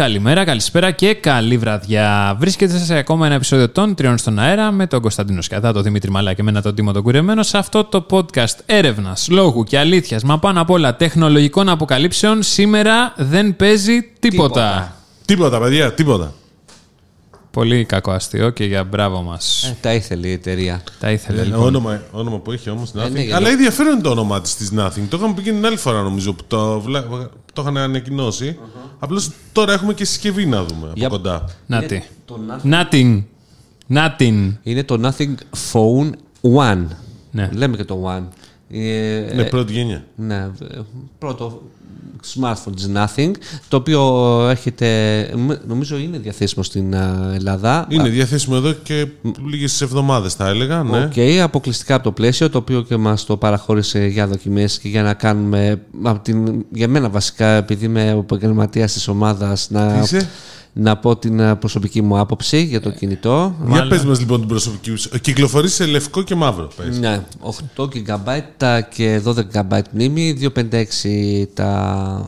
καλημέρα, καλησπέρα και καλή βραδιά. Βρίσκεται σε ακόμα ένα επεισόδιο των Τριών στον Αέρα με τον Κωνσταντίνο Σκατά, τον Δημήτρη Μαλά και εμένα τον Τίμο τον Κουρεμένο σε αυτό το podcast έρευνας, λόγου και αλήθειας, μα πάνω απ' όλα τεχνολογικών αποκαλύψεων. Σήμερα δεν παίζει τίποτα. Τίποτα. Τίποτα, παιδιά, τίποτα. Πολύ κακό αστείο και για μπράβο μας. Ε, τα ήθελε η εταιρεία. Τα ήθελε Ε, λοιπόν. όνομα, όνομα που έχει όμως Nothing. ναι, για Αλλά να- ενδιαφέρον είναι το όνομά της της Nothing. Το είχαμε πει και την άλλη φορά νομίζω που το, βλέ- το είχαν ανακοινώσει. Απλώς τώρα έχουμε και συσκευή να δούμε από Για- κοντά. Να Είναι τι. το Nothing- Nothing. Nothing. Είναι το Nothing Phone One. Ναι. Λέμε και το One. Ε, Είναι ε, πρώτη γενιά. ναι, ε, πρώτο smartphone της Nothing, το οποίο έρχεται, νομίζω είναι διαθέσιμο στην α, Ελλάδα. Είναι διαθέσιμο εδώ και λίγες εβδομάδες, θα έλεγα. Ναι. Οκ, αποκλειστικά από το Πλαίσιο, το οποίο και μας το παραχώρησε για δοκιμές και για να κάνουμε, από την, για μένα βασικά, επειδή είμαι ο επαγγελματίας της ομάδας, Τι να, είσαι; Να πω την α, προσωπική μου άποψη για το κινητό. Για πες μας λοιπόν την προσωπική σου. Κυκλοφορεί σε λευκό και μαύρο. Πες. Ναι, 8 GB τα και 12 GB μνήμη, 256 τα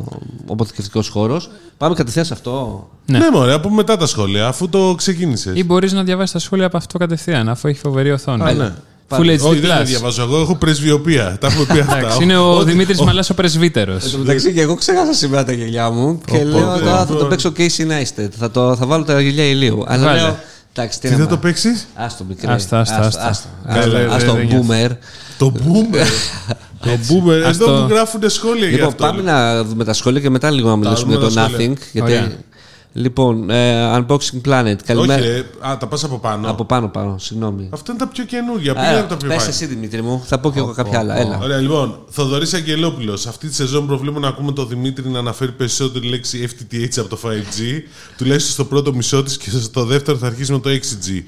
ο αποθηκευτικός χώρος. Πάμε κατευθείαν σε αυτό. Ναι. Ναι, μωρέ, από μετά τα σχόλια, αφού το ξεκίνησες. Ή μπορείς να διαβάσεις τα σχόλια από αυτό κατευθείαν, αφού έχει φοβερή οθόνη. Α, ναι. Full HD Όχι, δεν τα Plus. διαβάζω. Εγώ έχω πρεσβειοποία. Τα έχουμε πει αυτά. Εντάξει, είναι ο Δημήτρης Μαλάς ο πρεσβύτερος. Εν τω μεταξύ και εγώ ξέχασα σήμερα τα γελιά μου και λέω Οπότε, τώρα θα το λοιπόν. παίξω Casey Neistat. Θα, το, θα βάλω τα γελιά ηλίου. Αλλά Βάλε. λέω, εντάξει, τι Τι να θα μα- το παίξεις, Άστο μικρέ. Άστα, άστα, άστα. άστο, Καλά, άστο, δεν- άστο, δεν boomer. Το boomer; Το boomer; Ας Εδώ το- μου γράφουν σχόλια για Λοιπόν, αυτό. πάμε να δούμε τα σχόλια και μετά λίγο να μιλήσουμε για δούμε το τα σχόλια. Nothing. Γιατί... Ωραία. Λοιπόν, ε, Unboxing Planet. Όχι, Καλημέρα. ρε. Α, τα πας από πάνω. Από πάνω πάνω, συγγνώμη. Αυτά είναι τα πιο καινούργια. Ε, Πήγα από τα πιο Πες παλιά. εσύ Δημήτρη μου, θα πω και εγώ κάποια άλλα. Έλα. Ωραία, λοιπόν. Θοδωρής Αγγελόπουλος. Αυτή τη σεζόν προβλέπω να ακούμε τον Δημήτρη να αναφέρει περισσότερη λέξη FTTH από το 5G. Τουλάχιστον στο πρώτο μισό της και στο δεύτερο θα αρχίσει με το 6G.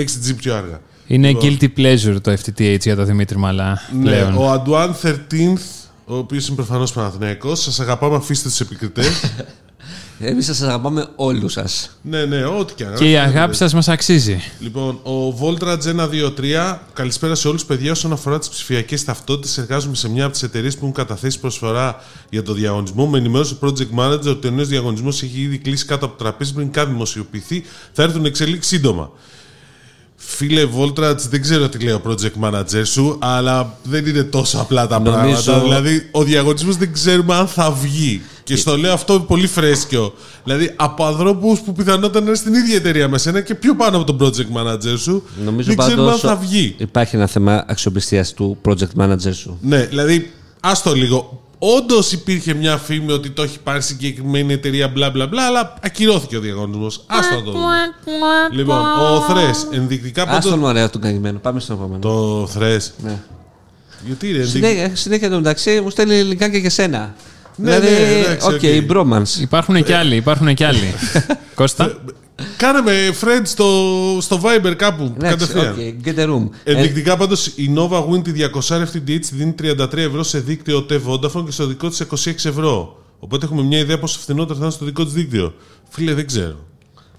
6G πιο αργά. Είναι Λοιπόν, guilty pleasure το FTTH για το Δημήτρη Μαλά Ναι, πλέον. ο Αντουάν 13th, ο οποίος είναι προφανώς Παναθηναϊκός. Σας αγαπάμε, αφήστε τους επικριτές. Εμείς σας αγαπάμε όλους σας. ναι, ναι, ό,τι και αν. Και η αγάπη σας μας αξίζει. Λοιπόν, ο Voltrage 123, καλησπέρα σε όλους, παιδιά. Όσον αφορά τις ψηφιακές ταυτότητες, εργάζομαι σε μια από τις εταιρείες που έχουν καταθέσει προσφορά για το διαγωνισμό. Με ενημέρωσε ο Project Manager ότι ο νέος διαγωνισμός έχει ήδη κλείσει κάτω από το τραπέζι πριν καν δημοσιοποιηθεί. Θα έρθουν εξελίξεις σύντομα. Φίλε Voltrage, δεν ξέρω τι λέει ο project manager σου, αλλά δεν είναι τόσο απλά τα Νομίζω- πράγματα. Δηλαδή, ο διαγωνισμός δεν ξέρουμε αν θα βγει. Και στο λέω αυτό πολύ φρέσκιο. Δηλαδή, από ανθρώπους που πιθανότατα να είναι στην ίδια εταιρεία με σένα και πιο πάνω από τον project manager σου, Νομίζω δεν ξέρουμε αν πάντως θα βγει. υπάρχει ένα θέμα αξιοπιστίας του project manager σου. Ναι, δηλαδή, άστο λίγο. Όντως υπήρχε μια φήμη ότι το έχει πάρει συγκεκριμένη εταιρεία μπλα μπλα μπλα, αλλά ακυρώθηκε ο διαγωνισμός. Άστο να το δούμε. λοιπόν, ο Θρες, ενδεικτικά Α πάντως- τον ωραίο τον καημένο. Πάμε στον επόμενο. Το Θρες. Ναι. Γιατί ρε, ενδεικτικά. Συνέχεια, συνέχεια το μεταξύ μου στέλνει λιγάκι για σένα. Ναι, δηλαδή, ναι, εντάξει, οκ, οκ. bromance. Υπάρχουν και άλλοι, υπάρχουν και άλλοι. Κώστα; Κάναμε friends στο, στο Viber κάπου Εντάξει, κατευθείαν. οκ, get a room. Ε, Ενδεικτικά πάντως η Nova Wind τη 200 FTTH δίνει 33 ευρώ σε δίκτυο T Vodafone και στο δικό της 26 ευρώ. Οπότε έχουμε μια ιδέα πόσο φθηνότερο θα είναι στο δικό της δίκτυο. Φίλε, δεν ξέρω.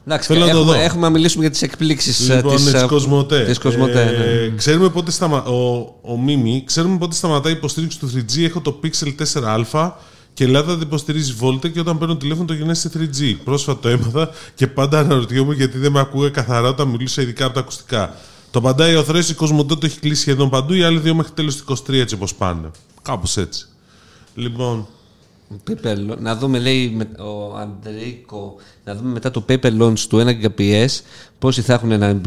εντάξει, θέλω να το έχουμε, δω. έχουμε να μιλήσουμε για τις εκπλήξεις Λοιπόν, της της Κοσμοτέ. Της Κοσμοτέ, Ε, ναι. Ξέρουμε πότε σταμα... ο, ο Μίμη, ξέρουμε πότε σταματάει η υποστήριξη του 3G. Έχω το Pixel 4a και η Ελλάδα δεν υποστηρίζει Volte και όταν παίρνω τηλέφωνο το γεννάει σε 3G. Πρόσφατα το έμαθα και πάντα αναρωτιόμαι γιατί δεν με ακούγα καθαρά όταν μιλούσα ειδικά από τα ακουστικά. Το παντάει ο Θρέση, η Κοσμοτέ το έχει κλείσει σχεδόν παντού, οι άλλοι δύο μέχρι τέλος του 23 έτσι όπως πάνε. Κάπως έτσι. Λοιπόν, Paper launch. Να δούμε, λέει με- ο Αντρίκο, να δούμε μετά το paper launch του 1 Gbps πόσοι θα έχουν ένα,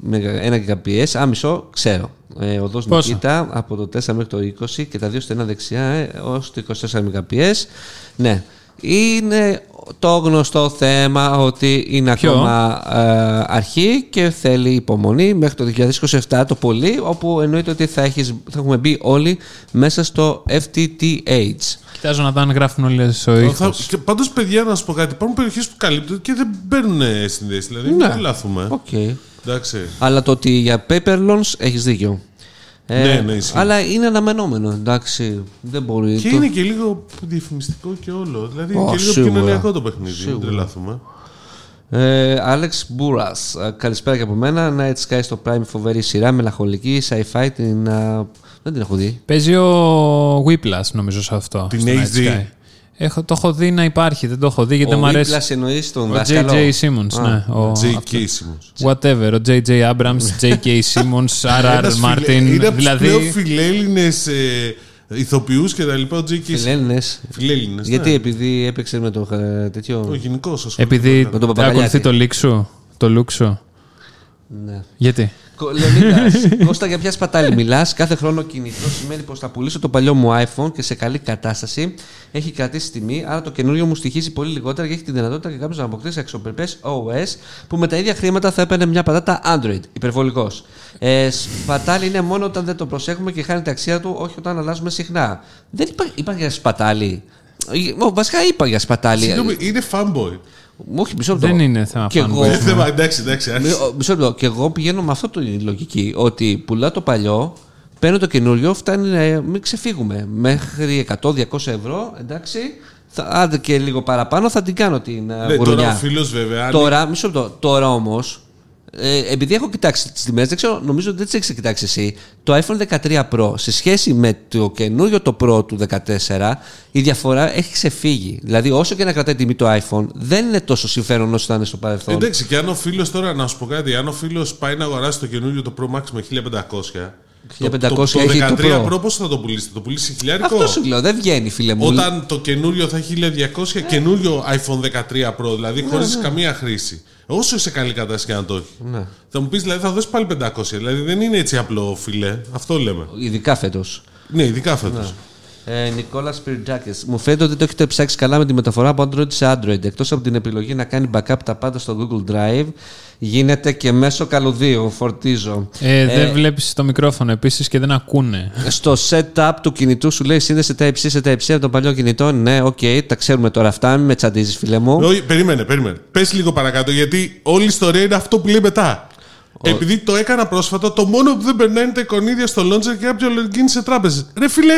μεγα- 1 Gbps. Α, μισό, ξέρω. Ε, οδός Πόσα; Νικήτα από το 4 μέχρι το 20 και τα δύο στενά δεξιά ε, ως το 24 Mbps. Ναι. Είναι το γνωστό θέμα ότι είναι Ποιο; ακόμα ε, αρχή και θέλει υπομονή μέχρι το 2027 το πολύ, όπου εννοείται ότι θα, έχεις, θα έχουμε μπει όλοι μέσα στο FTTH. Κοιτάζω να δω αν γράφουν όλοι ο θα... ήχος. πάντως, παιδιά, να σου πω κάτι. Υπάρχουν περιοχές που καλύπτονται και δεν παίρνουν συνδέσεις. Δηλαδή, Ναι. μην λάθουμε. Οκ. Εντάξει. Αλλά το ότι για paper launch έχεις δίκιο. Ε, Ναι, ναι, ισχύει. αλλά είναι αναμενόμενο, εντάξει. Δεν μπορεί. Και το- είναι και λίγο διαφημιστικό και όλο. Δηλαδή είναι Ω, και λίγο σίγουρα. επικοινωνιακό το παιχνίδι. Μην Σίγουρα. τρελαθούμε. Ε, Άλεξ Μπούρα. Καλησπέρα και από μένα. Night Sky στο Prime, φοβερή σειρά, μελαγχολική, sci-fi. Την, α, δεν την έχω δει. Παίζει ο Whiplash νομίζω σε αυτό. Την στο HD. Night Sky. Έχω, το έχω δει να υπάρχει, δεν το έχω δει γιατί Ο δεν μου αρέσει. Whiplash εννοείς τον Ο δάσκαλο. J.J. Simmons, Α. ναι. Ο, J.K. Simmons. whatever. Ο J.J. Abrams, J.K. Simmons, R.R. Ένας Martin. φιλε- Είναι από τους πλέον δηλαδή. φιλέλληνες ε, ηθοποιούς και τα λοιπά. Ο J.K. Simmons. Φιλέλληνες. Φιλέλληνες, Γιατί, ναι. επειδή έπαιξε με το ε, τέτοιο; Ο γενικός Επειδή Με τον Παπαγαλιάτη. ακολουθεί το λίξο, το λούξο. Ναι. Γιατί; Κο- Λεωνίδας, Κώστα, για ποια σπατάλη μιλάς; Κάθε χρόνο κινητό σημαίνει πως θα πουλήσω το παλιό μου iPhone και σε καλή κατάσταση. Έχει κρατήσει τιμή, άρα το καινούριο μου στοιχίζει πολύ λιγότερα και έχει τη δυνατότητα και κάποιο να αποκτήσει αξιοπρεπές OS που με τα ίδια χρήματα θα έπαιρνε μια πατάτα Android. Υπερβολικός. Ε, σπατάλη είναι μόνο όταν δεν το προσέχουμε και χάνει την αξία του, όχι όταν αλλάζουμε συχνά. Δεν υπάρχει, υπάρχει για σπατάλη. Ε, ο, Βασικά είπα για σπατάλη. Συγγνώμη, είναι fanboy. Όχι, μισό λεπτό. Δεν είναι θέμα Και fanboy. εγώ- Ε, θέμα, εντάξει, εντάξει. Μη- άρχισε. ο- Μισό λεπτό. Και εγώ πηγαίνω με αυτό τη λογική. Ότι πουλάω το παλιό, παίρνω το καινούριο, φτάνει να μην ξεφύγουμε. Μέχρι 100-200 ευρώ, εντάξει. Θα, άντε και λίγο παραπάνω θα την κάνω την Ναι, ναι, τώρα ο γουρουνιά. φίλος βέβαια. αν- Τώρα, μισό λεπτό. Τώρα όμως, ε, επειδή έχω κοιτάξει τις τιμές, δεν ξέρω, νομίζω ότι δεν τις έχεις κοιτάξει εσύ. Το iPhone 13 Pro σε σχέση με το καινούριο το Pro του 14, η διαφορά έχει ξεφύγει. Δηλαδή, όσο και να κρατάει τιμή το iPhone, δεν είναι τόσο συμφέρον όσο ήταν στο παρελθόν. Εντάξει, και αν ο φίλος τώρα, να σου πω κάτι, αν ο φίλος πάει να αγοράσει το καινούριο το Pro Max με 1500. 1500 το, το, το έχει το 13 Pro. Pro πώς θα το πουλήσει, θα το πουλήσει χιλιάρικο; Αυτό σου λέω, δεν βγαίνει, φίλε μου. Όταν το καινούριο θα έχει 1200, καινούριο iPhone 13 Pro, δηλαδή χωρίς καμία χρήση. Όσο είσαι καλή κατάσταση και να το έχει. Ναι. Θα μου πεις, δηλαδή θα δώσεις πάλι 500. Δηλαδή δεν είναι έτσι απλό, φιλέ. Αυτό λέμε. Ειδικά φέτος. Ναι, ειδικά φέτος. Ε, Νικόλα Σπιρτζάκη. Μου φαίνεται ότι το έχετε ψάξει καλά με τη μεταφορά από Android σε Android. Εκτός από την επιλογή να κάνει backup τα πάντα στο Google Drive, γίνεται και μέσω καλωδίου. Φορτίζω. Ε, δεν βλέπεις το μικρόφωνο επίσης και δεν ακούνε. Στο setup του κινητού σου λέει σύνδεσε Type-C σε Type-C από το παλιό κινητό. Ναι, οκ, τα ξέρουμε τώρα αυτά. Μην με τσαντίζεις, φίλε μου. Όχι, περίμενε, περίμενε. Πες λίγο παρακάτω, γιατί όλη η ιστορία είναι αυτό που λέει μετά. Επειδή το έκανα πρόσφατα, το μόνο που δεν περνάει είναι τα εικονίδια στο launcher και κάποιο login σε τράπεζες. Ρε φιλέ!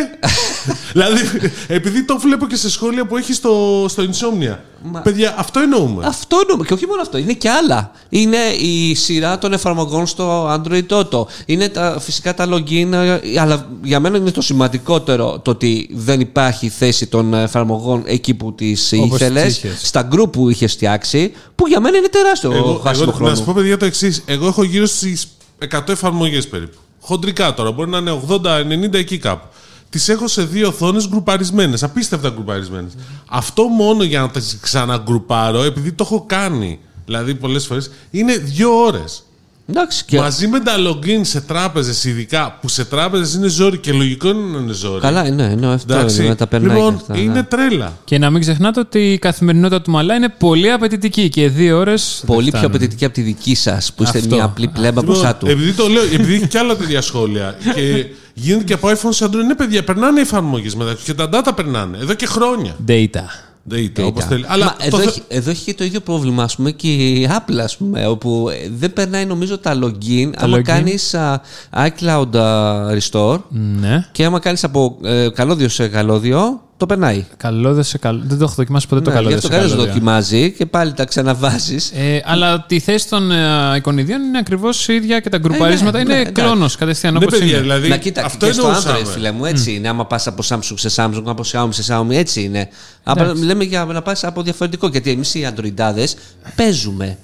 δηλαδή, επειδή το βλέπω και σε σχόλια που έχει στο, στο Insomnia. Παιδιά, αυτό εννοούμε. Αυτό εννοούμε. Και όχι μόνο αυτό, είναι και άλλα. Είναι η σειρά των εφαρμογών στο Android Auto. Είναι τα, φυσικά τα login, ε, αλλά για μένα είναι το σημαντικότερο το ότι δεν υπάρχει θέση των εφαρμογών εκεί που τις Όπως ήθελες, τις είχες. στα group που είχες φτιάξει, που για μένα είναι τεράστιο Εγώ, χάσιμο εγώ, χρόνο. να σου πω, παιδιά, το εξής. Εγώ έχω γύρω στις 100 εφαρμογές περίπου. Χοντρικά τώρα, μπορεί να είναι 80-90 εκεί κάπου. Τις έχω σε δύο οθόνες γκρουπαρισμένες, απίστευτα γκρουπαρισμένες. Αυτό μόνο για να τις ξαναγκρουπάρω, επειδή το έχω κάνει, δηλαδή πολλές φορές, είναι δύο ώρες. Εντάξει, και... Μαζί με τα login σε τράπεζες, ειδικά που σε τράπεζες είναι ζόρι και λογικό είναι να είναι ζόρι. Καλά, είναι, ναι, αυτό Εντάξει. είναι, να τα περνάει λοιπόν, και αυτά. είναι ναι. τρέλα. Και να μην ξεχνάτε ότι η καθημερινότητα του Μαλά είναι πολύ απαιτητική και δύο ώρες. Πολύ πιο απαιτητική από τη δική σας, που είστε Αυτό. μια απλή πλέμπα Λοιπόν, μπροστά του. Επειδή το λέω, επειδή έχει κι άλλα τέτοια σχόλια. και γίνεται και από iPhone σε Android. Ναι, παιδιά, περνάνε οι εφαρμογές μεταξύ και τα data περνάνε. Εδώ και χρόνια. Data. Data, όπως Data. θέλει. Αλλά Μα το εδώ, θε- έχει, εδώ έχει και το ίδιο πρόβλημα, ας πούμε, και η Apple, ας πούμε, όπου ε, δεν περνάει νομίζω τα login. άμα login. κάνεις α, iCloud α, Restore Ναι. και άμα κάνεις από ε, καλώδιο σε καλώδιο, το περνάει. Καλώδιο σε καλό. Δεν το έχω δοκιμάσει ποτέ το Ναι, γι' καλώδιο αυτό σε κανένας δεν καλώδιο. δοκιμάζει και πάλι τα ξαναβάζεις. Ε, αλλά τη θέση των ε, εικονιδίων είναι ακριβώς η ίδια και τα γκρουπαρίσματα ναι, είναι ναι, εντάξει. κλόνος κατευθείαν Ναι, όπως παιδιά, είναι. δηλαδή. Να κοίτα, αυτό και στο εννοούσαμε. Android, φίλε μου, έτσι είναι. Άμα πας από Samsung σε Samsung, από Xiaomi σε Xiaomi, έτσι είναι. Απλά λέμε για να πας από διαφορετικό, γιατί εμείς οι Androidάδες παίζουμε.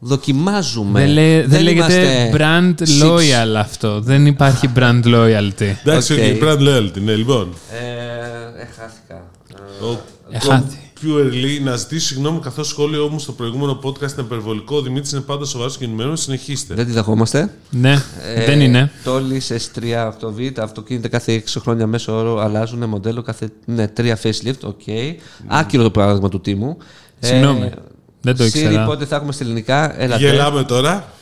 Δοκιμάζουμε. Δεν, λέ- δεν λέγεται είμαστε brand six. loyal αυτό. Δεν υπάρχει brand loyalty. Εντάξει, Οκ. okay. brand loyalty, ναι, λοιπόν. Ε, ε, χάθηκα. Ο Εχάθη. Computerly, να ζητήσω συγγνώμη καθώς σχόλιο μου στο προηγούμενο podcast είναι υπερβολικό. Ο Δημήτρης είναι πάντα σοβαρός και ενημερωμένος. Συνεχίστε. Δεν τη δεχόμαστε. Ναι, Ε, δεν είναι. Τόλις S3 αυτοβ, τα αυτοκίνητα κάθε 6 χρόνια μέσω όρο αλλάζουν μοντέλο κάθε ναι, 3 facelift. Οκ. Άκυρο το παράδειγμα του τίμου. Συγγνώμη. Δεν το Siri, ήξερα. πότε θα έχουμε στα ελληνικά. Έλατε. Γελάμε τώρα.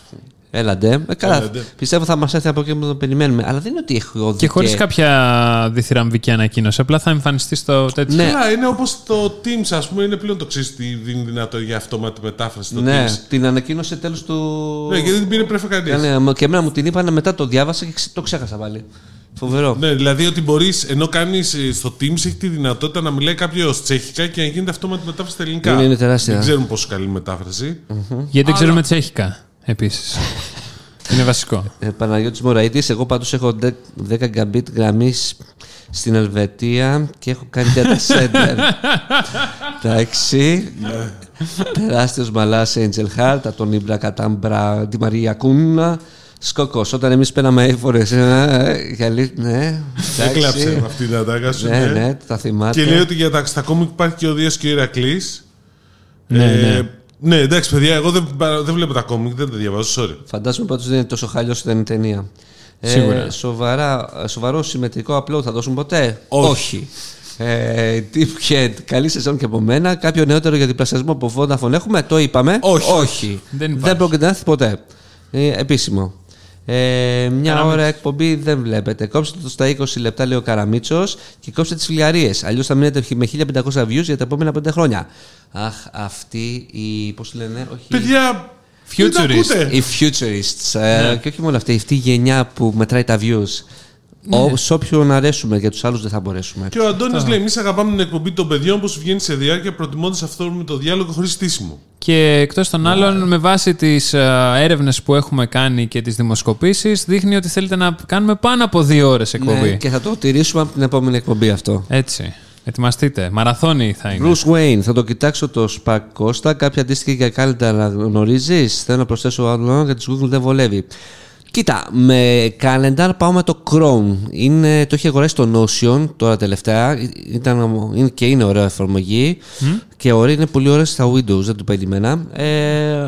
Έλαντε. Ε, καλά. Έλαντε. Πιστεύω θα μας έρθει από εκεί που το περιμένουμε. Αλλά δεν είναι ότι έχω δει. Και χωρίς κάποια διθυραμβική ανακοίνωση. Απλά θα εμφανιστείς στο τέτοιο. Ναι. Καλά, είναι όπως το Teams, ας πούμε, είναι πλέον το ξέρει τι δίνει δυνατότητα για αυτόματη μετάφραση στο Ναι, Teams. την ανακοίνωσε τέλος του. Ναι, γιατί δεν πήρε πρέφα κανείς. Ναι, μα και εμένα μου την είπαν μετά το διάβασα και ξε- το ξέχασα πάλι. Φοβερό. Ναι, δηλαδή ότι μπορείς, ενώ κάνεις στο Teams, έχει τη δυνατότητα να μιλάει κάποιος τσέχικα και να γίνεται αυτόματη μετάφραση στα ελληνικά. Είναι- είναι τεράστια. Δεν ξέρουμε πόσο καλή μετάφραση. Γιατί δεν ξέρουμε τσέχικα επίσης. είναι βασικό. Ε, Παναγιώτης Μωραήτης, εγώ πάντως έχω 10 Mbit γραμμής στην Ελβετία και έχω κάνει data center. Εντάξει. Τεράστιος μαλάς Angel Heart, από τον Ήμπρα Κατάμπρα, τη Μαρία Κούνα. Σκοκός, όταν εμείς παίρναμε έφορες. Ναι, Έκλαψε με αυτή την ατάκα σου. Ναι, ναι, τα θυμάται. Και λέει ότι για τα, στα κόμικ υπάρχει και ο Δίας και ο Ηρακλής. Ναι, ναι. Ναι, εντάξει, παιδιά, εγώ δεν, δεν βλέπω τα κόμικ, δεν τα διαβάζω, sorry. Φαντάζομαι πάντως δεν είναι τόσο χάλιος όσο ήταν η ταινία. Σίγουρα. Ε, σοβαρά, σοβαρό συμμετρικό upload θα δώσουν ποτέ; Όχι. Ε, Deep Head, καλή σεζόν και από μένα. Κάποιο νεότερο για διπλασιασμό από Vodafone έχουμε, το είπαμε; Όχι. Όχι. Δεν υπάρχει. δεν πρόκειται να έρθει ποτέ. Ε, επίσημο. Ε, μια Καραμίτσος. ώρα εκπομπή δεν βλέπετε. Κόψτε το στα 20 λεπτά, λέει ο Καραμίτσος, και κόψτε τις φιλιαρίε. Αλλιώς θα μείνετε με 1500 views για τα επόμενα 5 χρόνια. Αχ, αυτή η. Πώς λένε, όχι. Παιδιά, Futurist. δεν τα ακούτε. Οι futurists. ε, και όχι μόνο αυτή, αυτή η γενιά που μετράει τα views. Ο, σε όποιον αρέσουμε, για τους άλλους δεν θα μπορέσουμε. Και ο Αντώνη λέει: Εμείς αγαπάμε την εκπομπή των παιδιών που σου βγαίνει σε διάρκεια προτιμώντας αυτό με το διάλογο χωρίς στήσιμο. Και εκτός των άλλων, με βάση τις ε, έρευνες που έχουμε κάνει και τις δημοσκοπήσεις, δείχνει ότι θέλετε να κάνουμε πάνω από δύο ώρες εκπομπή. Ναι, και θα το τηρήσουμε από την επόμενη εκπομπή αυτό. Έτσι. Ετοιμαστείτε. Μαραθώνη θα είναι. Bruce Wayne, θα το κοιτάξω το Spark Costa. Κάποια αντίστοιχη για calendar να γνωρίζεις; Θέλω να προσθέσω άλλο για τη Google δεν βολεύει. Κοίτα, με calendar πάω με το Chrome. Είναι, το έχει αγοράσει το Notion τώρα τελευταία. Ήταν, είναι, και είναι ωραία εφαρμογή. Και ωραία είναι πολύ ωραία στα Windows, δεν το περίμενα. Ε,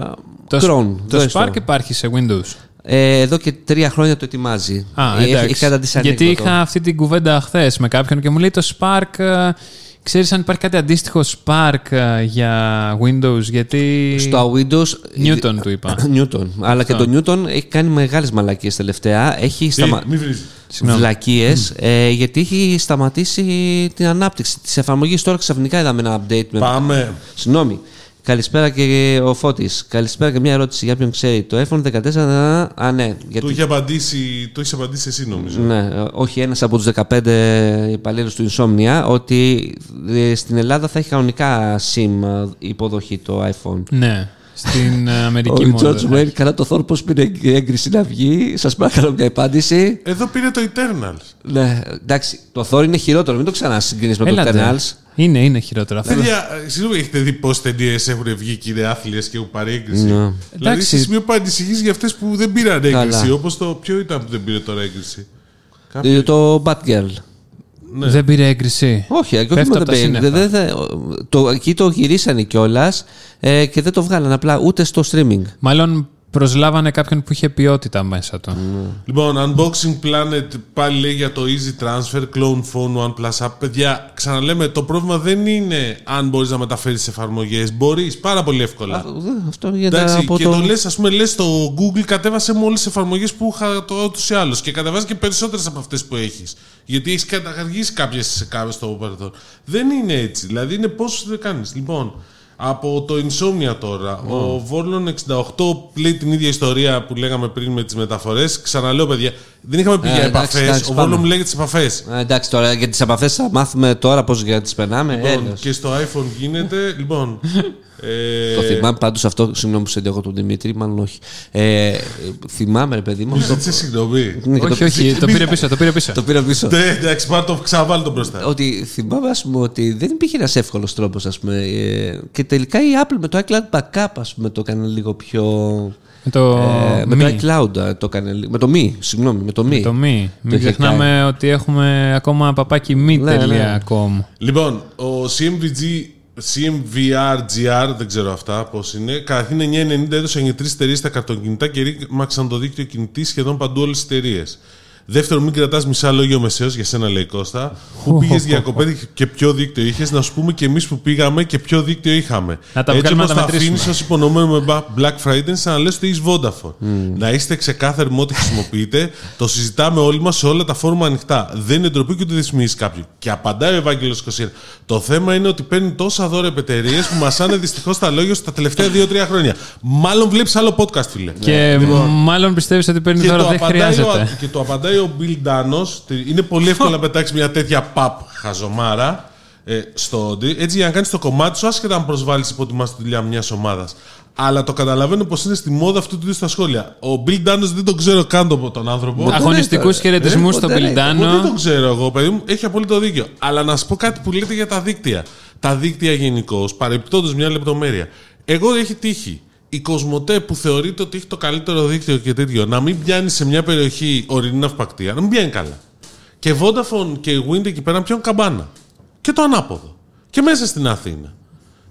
Το, Chrome. το δες Spark υπάρχει σε Windows; Ε, εδώ και τρία χρόνια το ετοιμάζει. Α, Έχει- εντάξει. Έχει καταντήσει Γιατί ανέκδοτο. είχα αυτή την κουβέντα χθες με κάποιον και μου λέει το Spark. Ε, Ξέρεις αν υπάρχει κάτι αντίστοιχο Spark ε, για Windows, γιατί... Στο Windows. Newton του είπα. Newton. Αλλά και το Newton έχει κάνει μεγάλες μαλακίες τελευταία. Έχει Τι, σταμα... μη βρίζεις. Συγγνώμη. βλακίες ε, γιατί έχει σταματήσει την ανάπτυξη της εφαρμογής. Τώρα ξαφνικά είδαμε ένα update. Με... Πάμε. Συγγνώμη. Καλησπέρα και ο Φώτης. Καλησπέρα και μια ερώτηση για ποιον ξέρει. Το iPhone 14. Α, ναι. Το Γιατί... είχε απαντήσει, το έχεις απαντήσει εσύ νομίζω. Ναι, ε, όχι ένας από τους 15 υπαλλήλους του Insomnia ότι ε, στην Ελλάδα θα έχει κανονικά SIM ε, υποδοχή το iPhone. Ναι, στην ε, Αμερική Ο μόνο. George δεν Wayne καλά το Thor πώς πήρε έγκριση να βγει. Σας παρακαλώ μια απάντηση. Εδώ πήρε το Eternals. Ναι, εντάξει, το Thor είναι χειρότερο, μην το ξανασυγκρίνεις με το Έλατε. Eternals. Είναι, είναι χειρότερο αυτό. Παιδιά, ε, συγγνώμη, έχετε δει πόσε ταινίες έχουν βγει και είναι άθλιες και έχουν πάρει έγκριση; Ναι. Δηλαδή, Εντάξει. σε σημείο που ανησυχεί για αυτές που δεν πήραν έγκριση. Καλά. Όπως το. Ποιο ήταν που δεν πήρε τώρα έγκριση; Ε, Το Batgirl. Ναι. Δεν πήρε έγκριση. Όχι, και όχι Πέφτω μόνο από τα δεν πήρε. σύννεφα. Δεν- δεν- το, εκεί το γυρίσανε κιόλας ε, και δεν το βγάλανε απλά ούτε στο streaming. Μάλλον προσλάβανε κάποιον που είχε ποιότητα μέσα του. Λοιπόν, Unboxing Planet πάλι λέει για το Easy Transfer, Clone Phone, OnePlus App. Παιδιά, ξαναλέμε, το πρόβλημα δεν είναι αν μπορείς να μεταφέρεις εφαρμογές. Μπορείς πάρα πολύ εύκολα. Α, δε- Αυτό γίνεται Εντάξει, από και το... το, λες, ας πούμε, λες στο Google κατέβασε μου όλες τις εφαρμογές που είχα το ούτως ή άλλως και κατεβάζει και περισσότερες από αυτές που έχεις. Γιατί έχεις καταργήσει κάποιες σε κάποιες στο παρελθόν. Δεν είναι έτσι. Δηλαδή είναι πώς δεν κάνεις. Λοιπόν, από το Insomnia τώρα, ο Vorlon 68 λέει την ίδια ιστορία που λέγαμε πριν με τις μεταφορές. Ξαναλέω, παιδιά, δεν είχαμε πει Ε, για εντάξει, επαφές. εντάξει, ο πάμε. Vorlon μου λέει για τις επαφές. Ε, εντάξει τώρα για τις επαφές θα μάθουμε τώρα πώς για τις περνάμε. Λοιπόν, Έλεος. και στο iPhone γίνεται. λοιπόν, ε, Το θυμάμαι πάντως αυτό, συγγνώμη που σε διώκω τον Δημήτρη, μάλλον όχι. Ε, θυμάμαι ρε παιδί μου. Μου αυτό- ζήτησε συγγνώμη. Ναι, και όχι, το- όχι, το πήρε πίσω, το πήρε πίσω. Το πήρα πίσω. Ναι, εντάξει, πάρ' το ξαναβάλω τον μπροστά. Ότι θυμάμαι ας πούμε, ότι δεν υπήρχε ένας εύκολος τρόπος. Ε, και τελικά η Apple με το iCloud Backup ας πούμε, το έκανε λίγο πιο. Με το ε, με μη. το iCloud ε, το έκανε. li- Με το μη, συγγνώμη, με το μη. Το μη. Μην είχε ξεχνάμε ότι έχουμε ακόμα παπάκι μη Ναι, τελεία ναι. com. Λοιπόν, ο CMVG, CMVRGR, δεν ξέρω αυτά πώς είναι. Καταρχήν 9,90 έδωσαν για τρεις εταιρείες τα καρτοκινητά και ρίμαξαν το δίκτυο κινητής σχεδόν παντού όλες τις εταιρείες. Δεύτερον, μην κρατάς μισά λόγια ο μεσαίος για σένα, λέει Κώστα. Πού πήγες διακοπέ και ποιο δίκτυο είχες, να σου πούμε και εμείς που πήγαμε και ποιο δίκτυο είχαμε. Να τα Έτσι βγάλουμε όπως να τα τα αφήνεις μετρήσουμε. ως υπονοούμενο με Black Friday, σαν να λες ότι είσαι Vodafone. Να είστε ξεκάθαροι με ό,τι χρησιμοποιείτε. το συζητάμε όλοι μας σε όλα τα φόρμα ανοιχτά. Δεν είναι ντροπή και ούτε δυσμίζει κάποιον. Και απαντάει ο Ευάγγελος Κωσίρα. Το θέμα είναι ότι παίρνει τόσα δώρα εταιρείε που μασάνε δυστυχώς τα λόγια στα τελευταία 2-3 χρόνια. Μάλλον βλέπεις άλλο podcast, φίλε. Και μάλλον πιστεύεις ότι παίρνει Και δώρο, το, δεν απαντάει ο, χρειάζεται. και το απαντάει ο Bill Danos. Είναι πολύ εύκολο να πετάξεις μια τέτοια παπ χαζομάρα. ε, στο Audi, έτσι για να κάνεις το κομμάτι σου, άσχετα αν προσβάλλεις υποτιμάς τη δουλειά μιας ομάδας. Αλλά το καταλαβαίνω πως είναι στη μόδα αυτού του είδους στα σχόλια. Ο Bill Danos δεν τον ξέρω καν τον, τον άνθρωπο. Αγωνιστικούς Ε, χαιρετισμούς στον ποτέ, Εγώ δεν Πιλντάνο. τον ξέρω εγώ, παιδί μου. Έχει απόλυτο δίκιο. Αλλά να σου πω κάτι που λέτε για τα δίκτυα. Τα δίκτυα γενικώ, παρεπιπτόντω μια λεπτομέρεια. Εγώ έχει τύχει η Κοσμοτέ που θεωρείται ότι έχει το καλύτερο δίκτυο και τέτοιο να μην πιάνει σε μια περιοχή ορεινή ναυπακτία, να μην πιάνει καλά. Και Vodafone και Wind εκεί πέρα να πιάνουν καμπάνα. Και το ανάποδο. Και μέσα στην Αθήνα.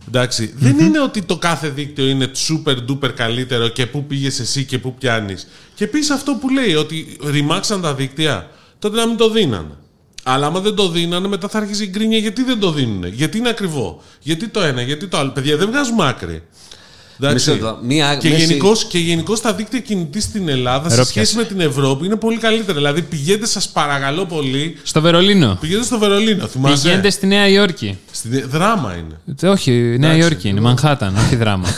Εντάξει, δεν είναι ότι το κάθε δίκτυο είναι super duper καλύτερο και πού πήγες εσύ και πού πιάνεις. Και επίσης αυτό που λέει ότι ρημάξαν τα δίκτυα, τότε να μην το δίνανε. Αλλά άμα δεν το δίνανε, μετά θα αρχίσει η γκρίνια γιατί δεν το δίνουν. Γιατί είναι ακριβό; Γιατί το ένα, γιατί το άλλο; Παιδιά, δεν βγάζουμε άκρη. Εντάξει. Μισό λεπτό. Μία- και, μέση- γενικώς, και γενικώς τα δίκτυα κινητή στην Ελλάδα σε Ρόπιασε. σχέση με την Ευρώπη είναι πολύ καλύτερα. Δηλαδή πηγαίνετε, σας παρακαλώ πολύ, Στο Βερολίνο. πηγαίνετε στο Βερολίνο. Θυμάσαι; Πηγαίνετε στη Νέα Υόρκη. Στη... Δράμα είναι. Ε, Όχι, Νέα Εντάξει, Υόρκη είναι. λοιπόν. Μανχάταν, όχι δράμα.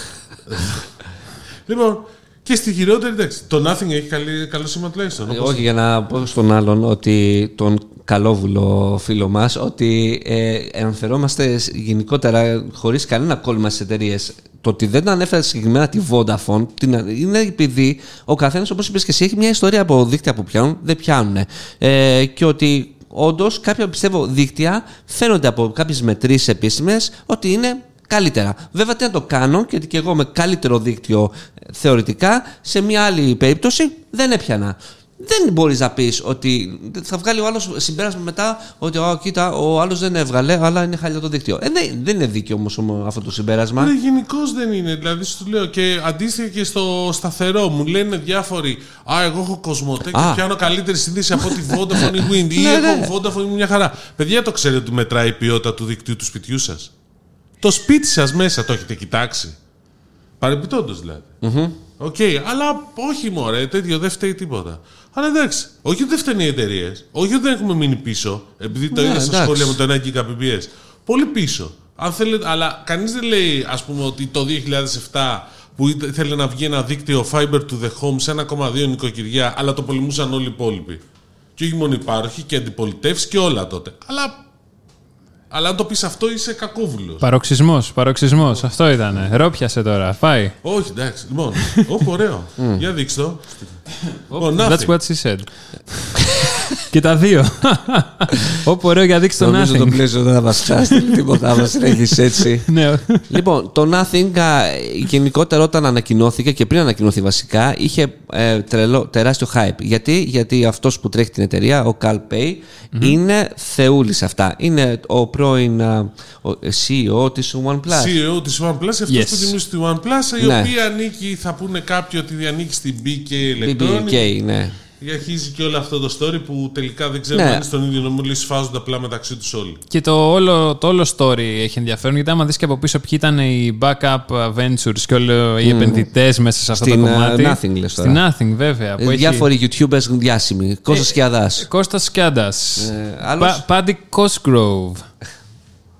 Λοιπόν, και στη χειρότερη, εντάξει, το Nothing έχει καλή, καλό σήμα τουλάχιστον. Ε, όπως- όχι, για να πω στον άλλον ότι τον καλόβουλο φίλο μας ότι ε, ενδιαφερόμαστε γενικότερα χωρίς κανένα κόλλημα στις εταιρείες. Το ότι δεν ανέφερε συγκεκριμένα τη Vodafone την, είναι επειδή ο καθένας όπως είπες και εσύ έχει μια ιστορία από δίκτυα που πιάνουν, δεν πιάνουν. Ε, και ότι όντως κάποια πιστεύω δίκτυα φαίνονται από κάποιες μετρήσεις επίσημες ότι είναι καλύτερα. Βέβαια, τι να το κάνω και ότι και εγώ με καλύτερο δίκτυο ε, θεωρητικά, σε μια άλλη περίπτωση δεν έπιανα. Δεν μπορείς να πεις ότι θα βγάλει ο άλλος συμπέρασμα μετά ότι «Ω, κοίτα, ο άλλος δεν έβγαλε, αλλά είναι χάλια το δίκτυο. Ε, δεν, δεν είναι δίκαιο όμως αυτό το συμπέρασμα. Ναι, γενικώς δεν είναι. Δηλαδή, σου λέω και αντίστοιχα και στο σταθερό μου λένε διάφοροι Α, εγώ έχω Cosmote και Α. πιάνω καλύτερη σύνδεση από τη Vodafone ή Wind. ή Ναι, ναι. έχω Vodafone ή μια χαρά. Παιδιά, το ξέρετε ότι μετράει η ποιότητα του δικτύου του σπιτιού σας; Το σπίτι σας μέσα το έχετε κοιτάξει; Παρεμπιπτόντως δηλαδή. Οκ, αλλά όχι μωρέ, τέτοιο δεν φταίει τίποτα. Αλλά εντάξει, όχι ότι δεν φταίνουν οι εταιρείες, όχι ότι δεν έχουμε μείνει πίσω, επειδή το Ναι, είδα στα εντάξει. σχόλια με το 1 Gbps. Πολύ πίσω. Αν θέλετε, αλλά κανείς δεν λέει, ας πούμε, ότι το 2007 που ήτε- ήθελε να βγει ένα δίκτυο fiber to the home σε 1,2 νοικοκυριά, αλλά το πολεμούσαν όλοι οι υπόλοιποι. Και όχι μόνο υπάρχοι και αντιπολιτεύσεις και όλα τότε. Αλλά, αλλά αν το πεις αυτό, είσαι κακόβουλος. Παροξισμός, παροξισμός. Αυτό ήταν. Ρόπιασε τώρα. Πάει. Όχι, εντάξει. Λοιπόν, όχι, ωραίο. Για δείξτε το. Λοιπόν, That's nothing. what she said. Και τα δύο. Όπου ωραίο για δείξει το Νομίζω το nothing. πλαίσιο δεν θα μας χάσει τίποτα, μα συνέχισε έτσι. Ναι. λοιπόν, το Nothing α, γενικότερα όταν ανακοινώθηκε και πριν ανακοινωθεί βασικά είχε ε, τρελό, τεράστιο hype. Γιατί, Γιατί αυτός που τρέχει την εταιρεία, ο Carl Pay, είναι θεούλης αυτά. Είναι ο πρώην α, ο CEO της OnePlus. CEO της OnePlus, αυτός Yes. που δημιούργησε τη OnePlus, η Ναι. οποία ανήκει, θα πούνε κάποιοι ότι ανήκει στην BK Electronics. BBK, ναι. Αρχίζει και όλο αυτό το story που τελικά δεν ξέρουμε Ναι. αν είναι στον ίδιο νόμο, λες σφάζονται απλά μεταξύ του όλοι. Και το όλο, το όλο story έχει ενδιαφέρον γιατί άμα δεις και από πίσω ποιοι ήταν οι backup ventures και όλοι οι επενδυτές μέσα σε αυτό Στην, το ε, κομμάτι. Nothing λες τώρα. Στην Nothing βέβαια. Που Ε, έχει Διάφοροι YouTubers διάσημοι. Κώστας Ε, Σκιαδάς. Κώστας Σκιάντας. Ε, άλλος? Πα- Paddy Cosgrove.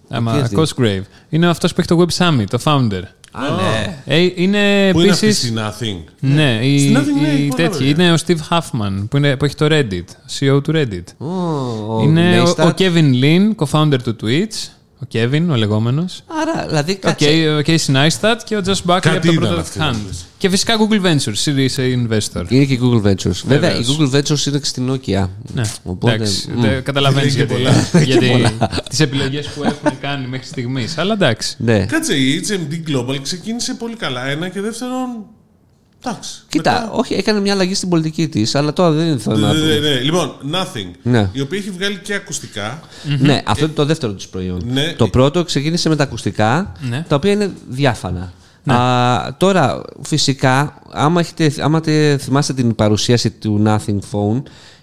Άμα, τι αυτή? Cosgrave. Είναι αυτός που έχει το Web Summit, το founder. Α, ναι. Ε, είναι Πού είναι αυτή επίσης... η Nothing; Ναι, η, Στην Nothing, ναι, η πολλά τέτοια. ωραία. Είναι ο Steve Huffman που, είναι, που έχει το Reddit, CEO του Reddit. Ο- ο είναι ο, Neistat. ο Kevin Lin, co-founder του Twitch. Ο Kevin, ο λεγόμενος. Άρα, δηλαδή, Ο κάτσε. Casey- ο Casey Neistat και ο Josh Buckley Κάτι από το ήταν Product αυτοί, να Hunt. πεις. Και φυσικά Google Ventures, Series A Investor. Είναι και η Google Ventures. Βέβαια, η Βεβαίως. Google Ventures είναι και στην Nokia. Ναι, Οπότε, εντάξει, μ, δεν καταλαβαίνεις Λέει και γιατί, γιατί τις επιλογές που έχουν κάνει μέχρι στιγμής. Αλλά εντάξει. ναι. Κάτσε, η HMD Global ξεκίνησε πολύ καλά. Ένα και δεύτερον. Εντάξει. Κοίτα, μετά- όχι, έκανε μια αλλαγή στην πολιτική της, αλλά τώρα δεν είναι θέμα. Ναι, ναι, ναι. Λοιπόν, Nothing. Ναι. Η οποία έχει βγάλει και ακουστικά. Ναι, αυτό είναι το δεύτερο του προϊόν. Ναι. Το πρώτο ξεκίνησε με τα ακουστικά, Ναι. τα οποία είναι διάφανα. Α, τώρα, φυσικά, άμα, έχετε, άμα τε- θυμάστε την παρουσίαση του Nothing Phone,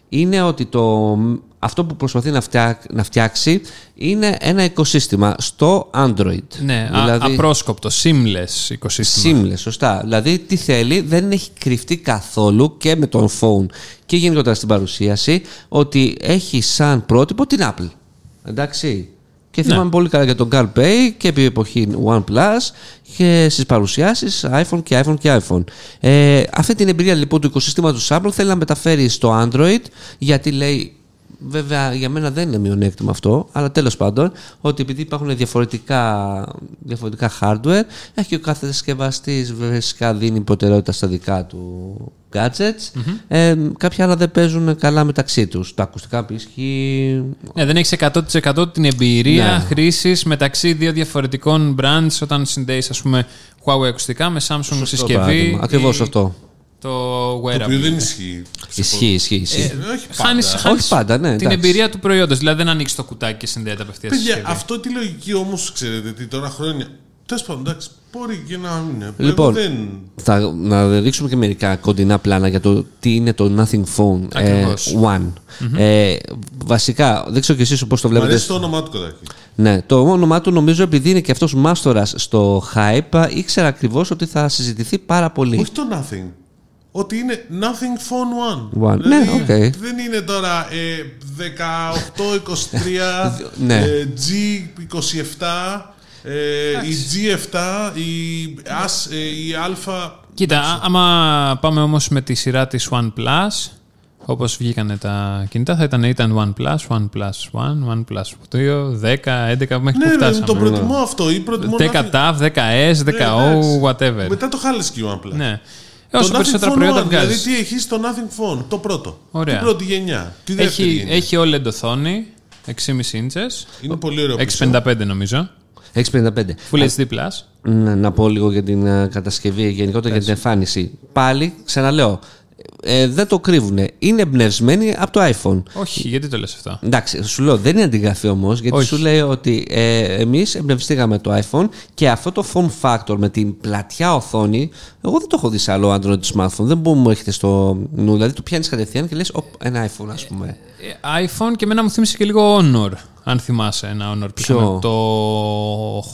είναι ότι το, αυτό που προσπαθεί να, φτιά- να φτιάξει είναι ένα οικοσύστημα στο Android. Ναι, α- απρόσκοπτο, seamless οικοσύστημα. Seamless, σωστά. Δηλαδή, τι θέλει, δεν έχει κρυφτεί καθόλου και με τον phone και γενικότερα στην παρουσίαση ότι έχει σαν πρότυπο την Apple. Εντάξει. Και Ναι. θυμάμαι πολύ καλά για τον Carl Pay και επί εποχή OnePlus και στις παρουσιάσεις iPhone και iPhone και iPhone. Ε, αυτή την εμπειρία λοιπόν του οικοσύστηματος Apple θέλει να μεταφέρει στο Android γιατί λέει βέβαια για μένα δεν είναι μειονέκτημα αυτό, αλλά τέλος πάντων ότι επειδή υπάρχουν διαφορετικά, διαφορετικά hardware, έχει και ο κάθε συσκευαστής φυσικά δίνει προτεραιότητα στα δικά του gadgets. Ε, κάποια άλλα δεν παίζουν καλά μεταξύ τους. Τα ακουστικά π.χ. Ναι, δεν έχεις 100% την εμπειρία Ναι. χρήσης μεταξύ δύο διαφορετικών brands όταν συνδέεις ας πούμε Huawei ακουστικά με Samsung συσκευή. Ακριβώς ή αυτό. Το Το οποίο wearable. δεν ισχύει. Ισχύει, ισχύει. ισχύει. Ε, όχι πάντα. Χάνεις, χάνεις Όχι πάντα, ναι, την εντάξει. εμπειρία του προϊόντος. Δηλαδή δεν ανοίξεις το κουτάκι και συνδέεται απευθείας στη Παιδιά, συσκευή. αυτό τη λογική όμως ξέρετε τι τώρα χρόνια. Τέλος πάντων, εντάξει, μπορεί και να είναι. Λοιπόν, Εγώ δεν. Θα, να δείξουμε και μερικά κοντινά πλάνα για το τι είναι το Nothing Phone ε, Ακριβώς. One. Ε, βασικά, δεν ξέρω και εσείς πώς το Μ' βλέπετε. αρέσει το όνομά του καταρχήν. Ναι, το όνομά του νομίζω επειδή είναι και αυτός μάστορας στο hype, ήξερα ακριβώς ότι θα συζητηθεί πάρα πολύ. Όχι το nothing. Ότι είναι nothing phone one. One. Δηλαδή, Ναι, οκ. Δεν είναι τώρα ε, 18-23, Ναι. ε, G27, ε, η G7, η, as, ε, η Α. Κοίτα, α- άμα πάμε όμως με τη σειρά της OnePlus, όπως βγήκανε τα κινητά, θα ήταν, ήταν OnePlus, OnePlus 1, OnePlus 2, 10, 11, μέχρι Ναι, που ναι, φτάσαμε. το προτιμώ αυτό. Ή προτιμώ 10 nothing- TAF, 10S, 10O, Ναι, εντάξει. whatever. Μετά το χάλεσε και η OnePlus. Ναι. Το Όσο Nothing περισσότερα Phone προϊόντα One, Δηλαδή, βγάζει. τι έχει το Nothing Phone, το πρώτο. Ωραία. Την πρώτη γενιά. Τη δεύτερη Έχει, γενιά. έχει OLED οθόνη, 6,5 inches, Είναι πολύ ωραίο. πίσω. 655 νομίζω, 655. Full HD+. Plus. Να, να πω λίγο για την ε, κατασκευή, γενικότερα για την εμφάνιση. Πάλι, ξαναλέω, ε, δεν το κρύβουν. Είναι εμπνευσμένοι από το iPhone. Όχι, γιατί το λες αυτό. Εντάξει, σου λέω δεν είναι αντιγραφή όμως, γιατί Όχι. σου λέει ότι ε, εμείς εμπνευστήκαμε το iPhone και αυτό το form factor με την πλατιά οθόνη, εγώ δεν το έχω δει σε άλλο Android smartphone. Δεν μπορεί να μου έρχεται στο νου. Δηλαδή το πιάνεις κατευθείαν και λες, ένα iPhone, ας πούμε. Ε, iPhone και εμένα μου θύμισε και λίγο Honor, αν θυμάσαι ένα Honor. που Ποιο; είχαμε. Το...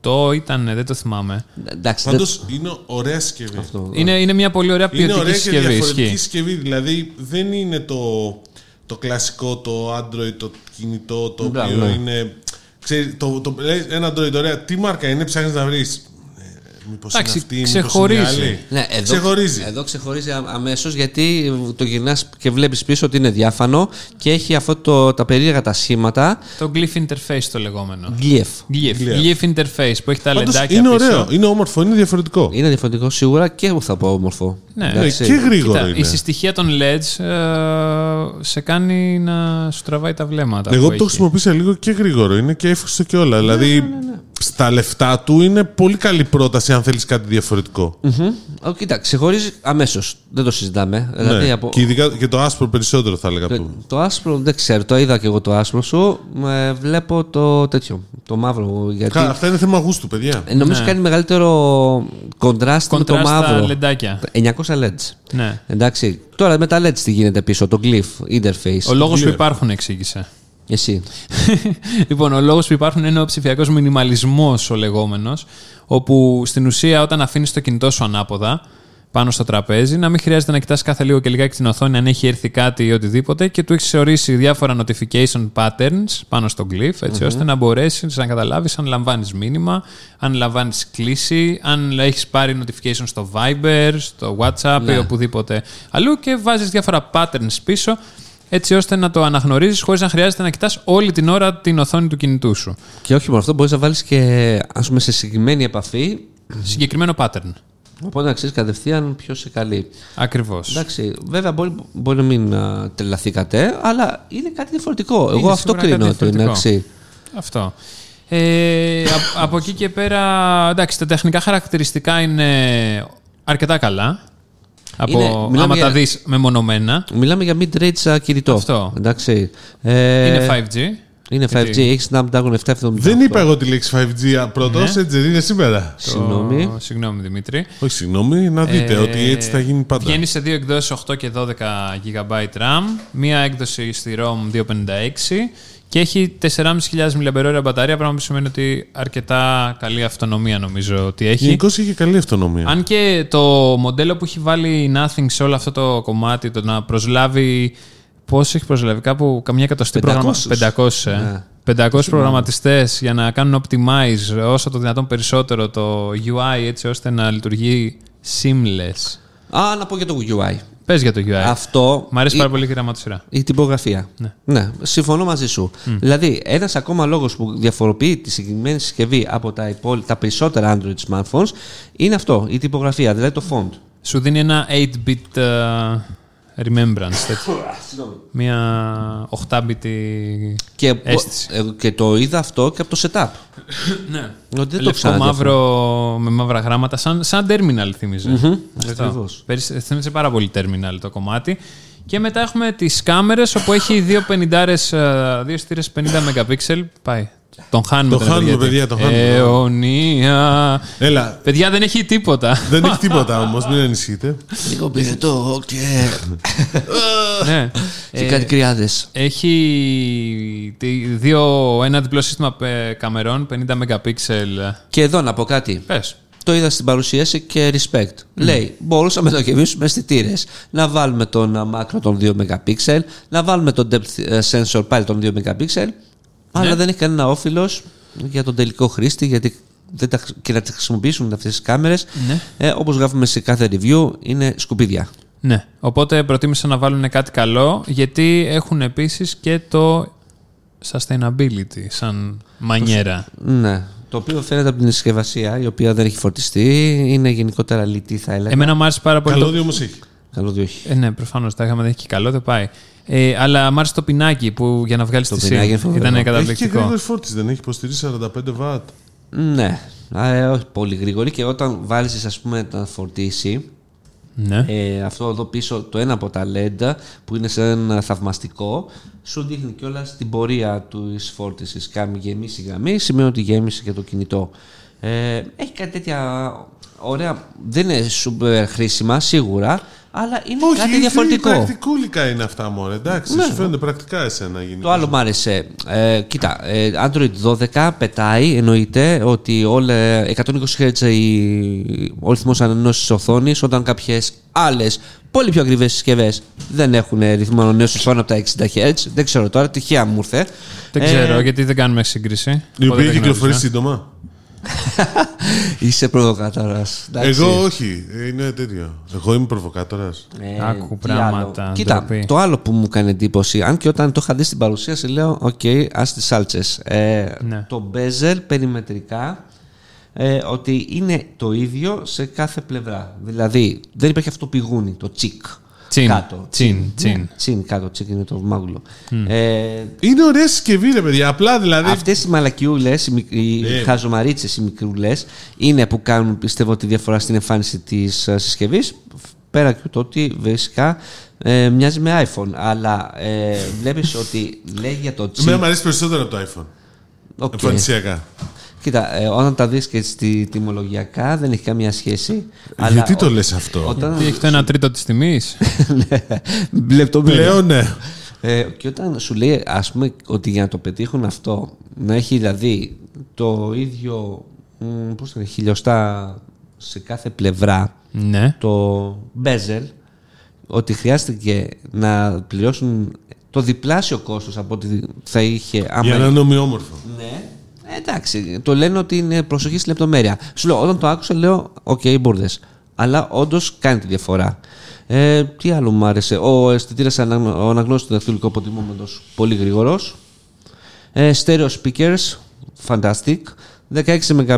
Το ήταν, δεν το θυμάμαι. Εντάξει, Πάντως δεν- είναι ωραία συσκευή. αυτό. Είναι, είναι μια πολύ ωραία Είναι ποιοτική ωραία και συσκευή. διαφορετική Ισχύει. συσκευή. Δηλαδή δεν είναι το, το κλασικό, το Android, το κινητό, το Μπράβο, οποίο ναι. είναι. Ξέρεις, το, το, λες, ένα Android, ωραία. Τι μάρκα είναι, ψάχνεις να βρεις. Μήπως είναι Εντάξει, αυτή, μήπως ξεχωρίζει. είναι η άλλη. Ναι, εδώ, Ξεχωρίζει. Εδώ ξεχωρίζει αμέσως γιατί το γυρνάς και βλέπεις πίσω ότι είναι διάφανο και έχει αυτό το, τα περίεργα τα σχήματα. Το Glyph Interface το λεγόμενο. Glyph. Glyph, Glyph. Glyph Interface που έχει τα Πάντως λεντάκια είναι πίσω. ωραίο, είναι όμορφο, είναι διαφορετικό. Είναι διαφορετικό σίγουρα και εγώ θα πω όμορφο. Ναι. Ναι, Εντάξει. και γρήγορο Κοίτα, είναι. η συστοιχεία των LEDs ε, σε κάνει να σου τραβάει τα βλέμματα. Εγώ που το έχει. χρησιμοποίησα λίγο και γρήγορο. Είναι και εύχριστο και όλα. Ναι, δηλαδή στα λεφτά του είναι πολύ καλή πρόταση αν θέλεις κάτι διαφορετικό. Μμμ. Ω, Κοίτα, ξεχωρίζει αμέσως. Δεν το συζητάμε. Δηλαδή, Ναι. από... Και ειδικά και το άσπρο περισσότερο θα έλεγα. το, το άσπρο δεν ξέρω, το είδα και εγώ το άσπρο σου. Ε, βλέπω το τέτοιο. Το μαύρο. Γιατί Κα- Αυτά είναι θέμα γούστου, παιδιά. ε, νομίζω Ναι. κάνει μεγαλύτερο κοντράστ με το Κοντράστα μαύρο. λεντάκια. 900 LEDs. Ναι. Εντάξει. Τώρα με τα LEDs τι γίνεται πίσω, το glyph interface. Ο λόγος που Glyph. υπάρχουν εξήγησε. Εσύ. λοιπόν, ο λόγος που υπάρχουν είναι ο ψηφιακός μινιμαλισμός ο λεγόμενος, όπου στην ουσία όταν αφήνεις το κινητό σου ανάποδα πάνω στο τραπέζι, να μην χρειάζεται να κοιτάς κάθε λίγο και λιγάκι την οθόνη αν έχει έρθει κάτι ή οτιδήποτε και του έχεις ορίσει διάφορα notification patterns πάνω στο glyph, ετσι ώστε να μπορέσεις να καταλάβεις αν λαμβάνεις μήνυμα, αν λαμβάνεις κλίση, αν έχεις πάρει notification στο Viber, στο WhatsApp Ναι. ή οπουδήποτε αλλού και βάζεις διάφορα patterns πίσω έτσι ώστε να το αναγνωρίζεις χωρίς να χρειάζεται να κοιτάς όλη την ώρα την οθόνη του κινητού σου. Και όχι μόνο αυτό, μπορείς να βάλεις και ας πούμε, σε συγκεκριμένη επαφή. Συγκεκριμένο pattern. Οπότε να ξέρεις κατευθείαν ποιος σε καλεί. Ακριβώς. Εντάξει, βέβαια μπορεί, μπορεί να μην α, τρελαθήκατε, αλλά είναι κάτι διαφορετικό. Εγώ αυτό σίγουρα κάτι κρίνω ότι είναι διαφορετικό. αξί. Αυτό. Ε, α- από εκεί και πέρα, εντάξει, τα τεχνικά χαρακτηριστικά είναι αρκετά καλά. Από, Είναι- μιλάμε άμα για- τα δεις μεμονωμένα. Μιλάμε για mid-range α, κινητό. Αυτό. Εντάξει. Ε, Είναι 5G. Είναι 5G, Γιατί- έχει Snapdragon 778. Δεν είπα εγώ τη λέξη 5G πρώτο, Ναι. έτσι δεν είναι σήμερα. Συγγνώμη. Το- Συγγνώμη, Δημήτρη. Όχι, συγγνώμη, να δείτε Ε, ότι έτσι θα γίνει πάντα. Βγαίνει σε δύο εκδόσεις 8 και 12 GB RAM, μία έκδοση στη ROM 256 και έχει 4.500 mAh μπαταρία, πράγμα που σημαίνει ότι αρκετά καλή αυτονομία νομίζω ότι έχει. Γενικώς είχε καλή αυτονομία. Αν και το μοντέλο που έχει βάλει η Nothing σε όλο αυτό το κομμάτι, το να προσλάβει. Πόσο έχει προσλάβει, κάπου καμιά εκατοστή 500. προγραμμα... 500, ε. Ναι. 500 προγραμματιστές για να κάνουν optimize όσο το δυνατόν περισσότερο το UI έτσι ώστε να λειτουργεί seamless. Α, να πω για το UI. Πες για το UI. Αυτό. Μ' αρέσει η- πάρα πολύ και η γραμματοσυρά. Η τυπογραφία. Ναι. συμφωνώ μαζί σου. Δηλαδή, ένας ακόμα λόγος που διαφοροποιεί τη συγκεκριμένη συσκευή από τα, υπόλοι- τα περισσότερα Android smartphones είναι αυτό, η τυπογραφία, δηλαδή το font. Σου δίνει ένα 8-bit ε, remembrance. τέτοιο. Μια 8-bit. Και, Αίσθηση. ε, και το είδα αυτό και από το setup. Ναι. Ότι δεν το Λευκό ξαναδεί μαύρο με μαύρα γράμματα, σαν, σαν terminal θυμιζε Αυτό. ακριβώς. Περι- Θύμιζε πάρα πολύ terminal το κομμάτι. Και μετά έχουμε τις κάμερες όπου έχει δύο 50 ε, δύο στήρες 50 MP. Πάει. Τον χάνουμε Το τον χάνουμε, Ευεργέτη. παιδιά, το χάνουμε. Αιωνία. Έλα, Παιδιά δεν έχει τίποτα. δεν έχει τίποτα όμως, μην ανησυχείτε. Λίγο πυρετό και, ναι. και Ε, κάτι κρυάδες. Έχει τη- δύο, ένα διπλό σύστημα ε, καμερών, 50 MP. Και εδώ να πω κάτι. Πες. Το είδα στην παρουσίαση και respect. Λέει, μπορούσαμε να γεμίσουμε αισθητήρες. Να βάλουμε τον α, μάκρο των 2 MP, να βάλουμε τον depth ε, sensor πάλι των 2 MP, αλλά δεν έχει κανένα όφελο για τον τελικό χρήστη, γιατί δεν τα, και να τις χρησιμοποιήσουν αυτές τις κάμερες. Ναι. Ε, Όπως γράφουμε σε κάθε review, είναι σκουπίδια. Ναι. Οπότε προτίμησαν να βάλουν κάτι καλό, γιατί έχουν επίσης και το sustainability σαν μανιέρα. Ναι. Το οποίο φαίνεται από την συσκευασία, η οποία δεν έχει φορτιστεί, είναι γενικότερα λιτή, θα έλεγα. Εμένα μου άρεσε πάρα πολύ. το- Καλώδιο όμω έχει. Καλώδιο όχι. Ε, ναι, προφανώς τα είχαμε, δεν έχει και καλό, δεν πάει. Ε, αλλά μου άρεσε το πινάκι που για να βγάλεις Το τη πινάκι είναι SIM. φοβερό. Ήταν Έχει και καταπληκτικό. γρήγορη φόρτιση, δεν έχει υποστηρίζει 45 βατ. Ναι. Α, ε, όχι πολύ γρήγορη και όταν βάλεις ας πούμε να φορτίσει Ναι. ε, αυτό εδώ πίσω το ένα από τα LED που είναι σε ένα θαυμαστικό σου δείχνει κιόλας την πορεία του φόρτισης κάνει γεμίσει γραμμή σημαίνει ότι γέμισε και το κινητό ε, έχει κάτι τέτοια ωραία δεν είναι super χρήσιμα σίγουρα αλλά είναι κάτι Όχι, διαφορετικό Πρακτικούλικα είναι αυτά μόνο. Εντάξει, Ναι. σου φαίνονται πρακτικά εσένα γενικά. Το άλλο μ' άρεσε. Ε, κοίτα, ε, Android 12 πετάει, εννοείται ότι όλα 120 Hz η- ο ρυθμός ανανέωση τη οθόνης, όταν κάποιες άλλες πολύ πιο ακριβές συσκευές δεν έχουν ρυθμό ανανέωση πάνω από τα 60 Hz. Δεν ξέρω τώρα, τυχαία μου ήρθε. Δεν Ε, ξέρω γιατί δεν κάνουμε σύγκριση. Η Οπότε οποία δεν κυκλοφορεί γνώριζα. σύντομα. Είσαι προβοκάτορας. Εγώ όχι. Είναι τέτοιο. Εγώ είμαι προβοκάτορας. Άκου τι πράγματα, άλλο. Κοίτα, ντροπή. το άλλο που μου κάνει εντύπωση, αν και όταν το είχα δει στην παρουσίαση, λέω: Οκ, άσ' τις σάλτσες. Ε, Ναι. Το bezel περιμετρικά ε, ότι είναι το ίδιο σε κάθε πλευρά. Δηλαδή, δεν υπάρχει αυτό το πηγούνι, το cheek. Chin, Κάτω. chin, Ναι, chin. chin κάτω, cheek είναι το μάγουλο. Ε, Είναι ωραία συσκευή, ρε παιδιά. Απλά δηλαδή. Αυτές οι μαλακιούλες, οι, μικ- οι Ε. χαζομαρίτσες, οι μικρούλες, είναι που κάνουν πιστεύω τη διαφορά στην εμφάνιση της συσκευής. Πέρα και το ότι βασικά ε, μοιάζει με iPhone. Αλλά ε, βλέπεις ότι λέει για το chip. Εμένα μου αρέσει περισσότερο από το iPhone. Οκ. Εμφανισιακά. Κοίτα, ε, όταν τα δεις και στη τιμολογιακά δεν έχει καμία σχέση. Γιατί το ο- λες αυτό; Όταν... Τι έχει το 1 τρίτο της τιμής; Ναι, λεπτομέρεια. Πλέον ναι. Ε, και όταν σου λέει, ας πούμε, ότι για να το πετύχουν αυτό, να έχει δηλαδή το ίδιο, μ, πώς το λένε, χιλιοστά σε κάθε πλευρά, ναι. το bezel, ότι χρειάστηκε να πληρώσουν το διπλάσιο κόστος από ό,τι θα είχε άμα Για να είναι ομοιόμορφο. ναι. Εντάξει, το λένε ότι είναι προσοχή στη λεπτομέρεια. Σου λέω, όταν το άκουσα, λέω: Οκ, okay, μπούρδες. Αλλά όντως κάνει τη διαφορά. Ε, τι άλλο μου άρεσε. Ο αισθητήρας ο αναγνώστης του δακτυλικού αποτυπώματος πολύ γρήγορος. Ε, stereo speakers, fantastic. 16 MP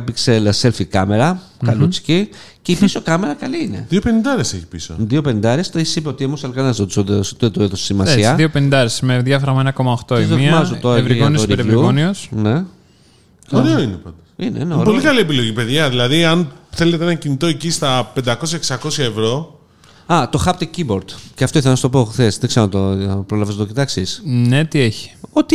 selfie κάμερα, καλούτσικη. Και η πίσω κάμερα καλή είναι. Δύο πενηντάρες έχει πίσω. Δύο πενηντάρες, το είπε ότι όμως κανένα δεν του έδωσε- δεν του έδωσε σημασία. Έτσι, δύο πεντάρες με διάφραγμα 1,8 η Τις μία. δοκιμάζω τώρα και για Ευρυγόνιος το review. υπερευρυγόνιος. Ναι. Ωραίο είναι πάντως. Είναι, είναι Είναι ωραίο. πολύ καλή επιλογή, παιδιά. Δηλαδή, αν θέλετε ένα κινητό εκεί στα 500-600 ευρώ, Α, το haptic keyboard. Και αυτό ήθελα να σου το πω χθες. Δεν ξέρω αν το προλαβες να το κοιτάξεις. Ναι, τι έχει. Ότι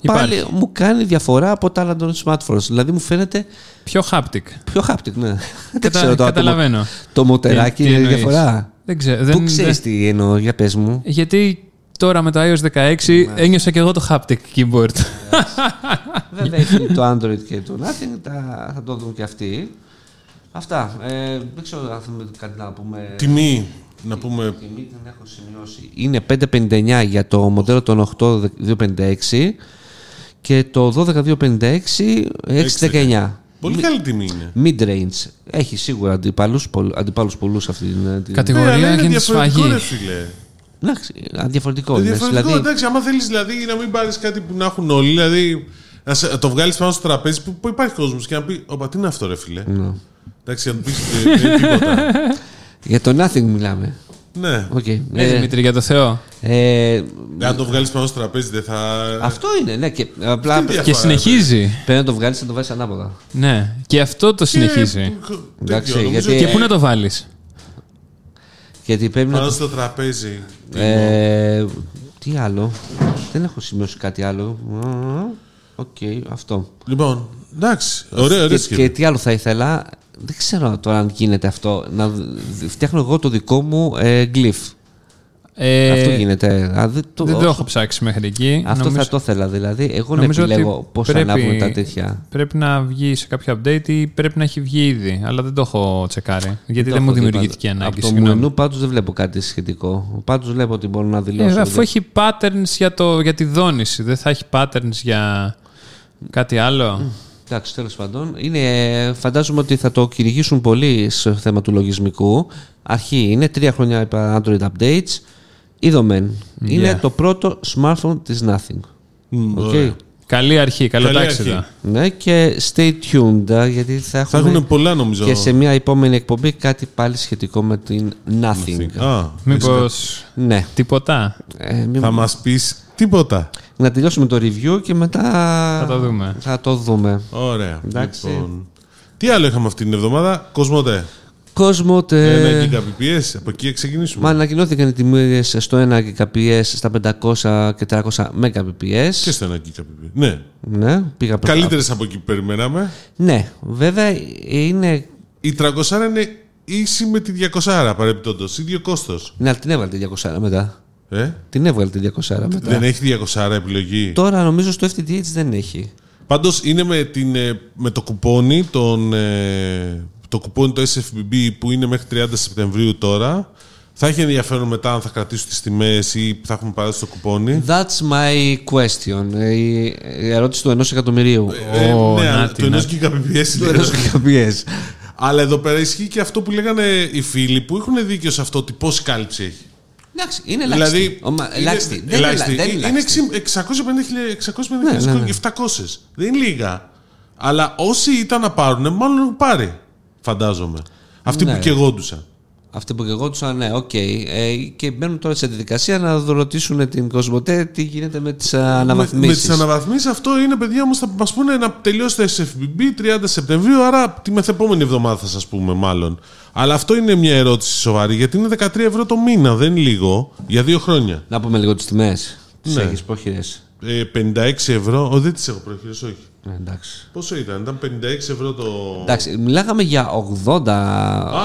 Υπάρχει. πάλι μου κάνει διαφορά από τα άλλα των smartphones. Δηλαδή μου φαίνεται Πιο haptic. πιο haptic, ναι. Δεν Κατα- ξέρω τώρα. Το, καταλαβαίνω. μο- το μοτεράκι Τι- τι είναι εννοείς. διαφορά. Δεν ξέρω. Πού δεν- ξέρεις δεν- τι εννοώ, για πες μου. Γιατί τώρα με το iOS 16 Ναι. ένιωσα και εγώ το haptic keyboard. Βέβαια έχει το Android και το Nothing, τα, θα το δουν και αυτοί. Αυτά. Ε, δεν ξέρω αν θέλουμε κάτι να πούμε. τιμή, να πούμε. Τιμή την έχω σημειώσει. Είναι 559 για το μοντέλο των 8256 και το 12256 619. Πολύ καλή τιμή είναι. Mid-range. Έχει σίγουρα αντιπάλους, πολλ- αντιπάλους πολλούς αυτή την... την... Ναι, Κατηγορία αλλά είναι γίνεται διαφορετικό, σφαγή. Ρε φίλε. Εντάξει, α, διαφορετικό Είναι είναι. διαφορετικό, Δηλαδή, εντάξει, άμα θέλεις δηλαδή να μην πάρεις κάτι που να έχουν όλοι, δηλαδή να σε- το βγάλεις πάνω στο τραπέζι που, που υπάρχει κόσμος και να πει: Ωπα, τι είναι αυτό, ρε φίλε; ναι. Εντάξει, να του πει τίποτα. Για το nothing μιλάμε. ναι. Οκ. Ναι, Ε, Δημήτρη, για το Θεό. ε, Αν το βγάλεις πάνω στο τραπέζι, δεν θα. αυτό είναι, ναι. Και απλά Αυτή είναι Και διαφορά, συνεχίζει. πρέπει να το βγάλεις να το βάλει ανάποδα. Ναι. Και αυτό το συνεχίζει. Και- Εντάξει, τέτοιο, νομίζω γιατί- Και πού να το βάλεις; Γιατί πρέπει να. Πάνω το- στο τραπέζι. Ε, τι άλλο; Δεν έχω σημειώσει κάτι άλλο. Οκ, αυτό. Λοιπόν, εντάξει. Ωραία, ωραία. και, και τι άλλο θα ήθελα; Δεν ξέρω τώρα αν γίνεται αυτό. Να δ- φτιάχνω εγώ το δικό μου ε, glyph. Ε, αυτό γίνεται. Α, δεν το, Δεν το όσο- έχω ψάξει μέχρι εκεί. Αυτό Νομίζω- θα το ήθελα. Δηλαδή, εγώ να νομίζω ότι επιλέγω πώς θα πρέπει- ανάβουν τα τέτοια. Πρέπει να βγει σε κάποιο update ή πρέπει να έχει βγει ήδη. Αλλά δεν το έχω τσεκάρει. Γιατί Το δεν μου έχω δει δημιουργήθηκε πάντως. ανάγκη. Από το συγγνώμη. μενού πάντως δεν βλέπω κάτι σχετικό. Πάντως βλέπω ότι μπορώ να δηλώσω. Ε, αφού ότι- έχει patterns για, το, για τη δόνηση, δεν θα έχει patterns για κάτι άλλο; Εντάξει, τέλος πάντων. Είναι, φαντάζομαι ότι θα το κυνηγήσουν πολύ στο θέμα του λογισμικού. Αρχή είναι τρία χρόνια είπα, Android updates. Είδομεν. Είναι Yeah. το πρώτο smartphone της Nothing. Μμ, Οκ. ωραία. Καλή αρχή, καλό Καλή ταξίδια. αρχή. Ναι, και stay tuned, α, γιατί θα Θα έχουμε έχουν πολλά νομίζω. και σε μια επόμενη εκπομπή κάτι πάλι σχετικό με την Nothing. Α, Μήπως Ναι. τίποτα; Ε, μη- θα μας πεις τίποτα. Να τελειώσουμε το review και μετά Θα το δούμε. θα το δούμε. Ωραία. Εντάξει. Λοιπόν. Τι άλλο είχαμε αυτή την εβδομάδα, Κοσμοτέ. Κόσμο τε... Ένα Gbps, από εκεί ξεκινήσουμε. Μα ανακοινώθηκαν οι τιμές στο 1 Gbps στα 500 και 300 Mbps. Και στο ένα Gbps. Ναι. Ναι, πήγα προ- Καλύτερες από εκεί που περιμέναμε. Ναι, βέβαια είναι. Η 300 είναι ίση με τη 200 παρεμπιπτόντως. ίδιο κόστος. Ναι, αλλά την έβγαλε τη 200 μετά. Ε; Την έβγαλε τη 200 μετά. Δεν έχει 200 επιλογή. Τώρα νομίζω στο FTTH δεν έχει. Πάντως είναι με, την, ε, με το κουπόνι, τον, ε, το κουπόνι το SFBB που είναι μέχρι 30 Σεπτεμβρίου τώρα. Θα έχει ενδιαφέρον μετά αν θα κρατήσουν τις τιμές ή θα έχουμε παράδοση το κουπόνι; That's my question. Ε, Η, η ερώτηση του ενός εκατομμυρίου. Ε, Ω, ναι, νάτη, το ενός νάτη. Gbps. Το ενός Gbps. Αλλά εδώ πέρα ισχύει και αυτό που λέγανε οι φίλοι που έχουν δίκιο σε αυτό ότι πόση κάλυψη έχει. Εντάξει, είναι ελάχιστη. Δηλαδή. Ομα- είναι- ελάχιστη. Δεν είναι ελάχιστη. ελα- δεν είναι Είναι ελάχιστη. 650.000 Ναι, ναι, ναι. και 700. Δεν είναι λίγα. Αλλά όσοι ήταν να πάρουν, μάλλον έχουν πάρει. Φαντάζομαι. Αυτοί Ναι. που καιγόντουσαν. Αυτοί που καιγόντουσαν, ναι, οκ. Ε, και μπαίνουν τώρα σε διαδικασία να ρωτήσουν την Κοσμοτέ τι γίνεται με τις Με, με αναβαθμίσει. τις αναβαθμίσεις αυτό είναι παιδιά όμως θα μας πούνε να τελειώσει το SFBB 30 Σεπτεμβρίου. Άρα τη μεθεπόμενη εβδομάδα θα σας πούμε μάλλον. Αλλά αυτό είναι μια ερώτηση σοβαρή γιατί είναι 13 ευρώ το μήνα. Δεν είναι λίγο. Για δύο χρόνια. Να πούμε λίγο τις τιμές. Τις Ναι. έχεις πρόχειρε. Ε, 56 ευρώ. Ο, δεν τις έχω προχειρήσει, όχι. Εντάξει. Πόσο ήταν, ήταν 56 ευρώ το. εντάξει. Μιλάγαμε για 80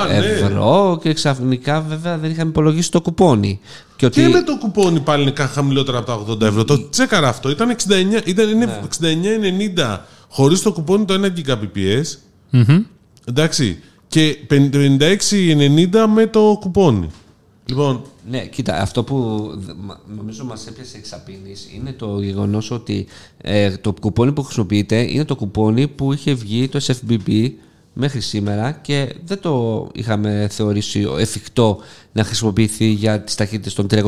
ναι. ευρώ και ξαφνικά βέβαια δεν είχαμε υπολογίσει το κουπόνι. Και ότι. Και με το κουπόνι πάλι είναι καν χαμηλότερα από τα 80 ευρώ; Το τσέκαρα αυτό. Ήταν 69, ήταν, είναι Ναι. 69,90 χωρίς το κουπόνι το 1 Gbps. Μμμ. Εντάξει. Και 56,90 με το κουπόνι. Λοιπόν, Ναι, κοίτα, αυτό που δ- μα- νομίζω μας έπιασε εξαπίνης είναι το γεγονός ότι ε, το κουπόνι που χρησιμοποιείται είναι το κουπόνι που είχε βγει το SFBB μέχρι σήμερα και δεν το είχαμε θεωρήσει εφικτό να χρησιμοποιηθεί για τις ταχύτητες των 300-500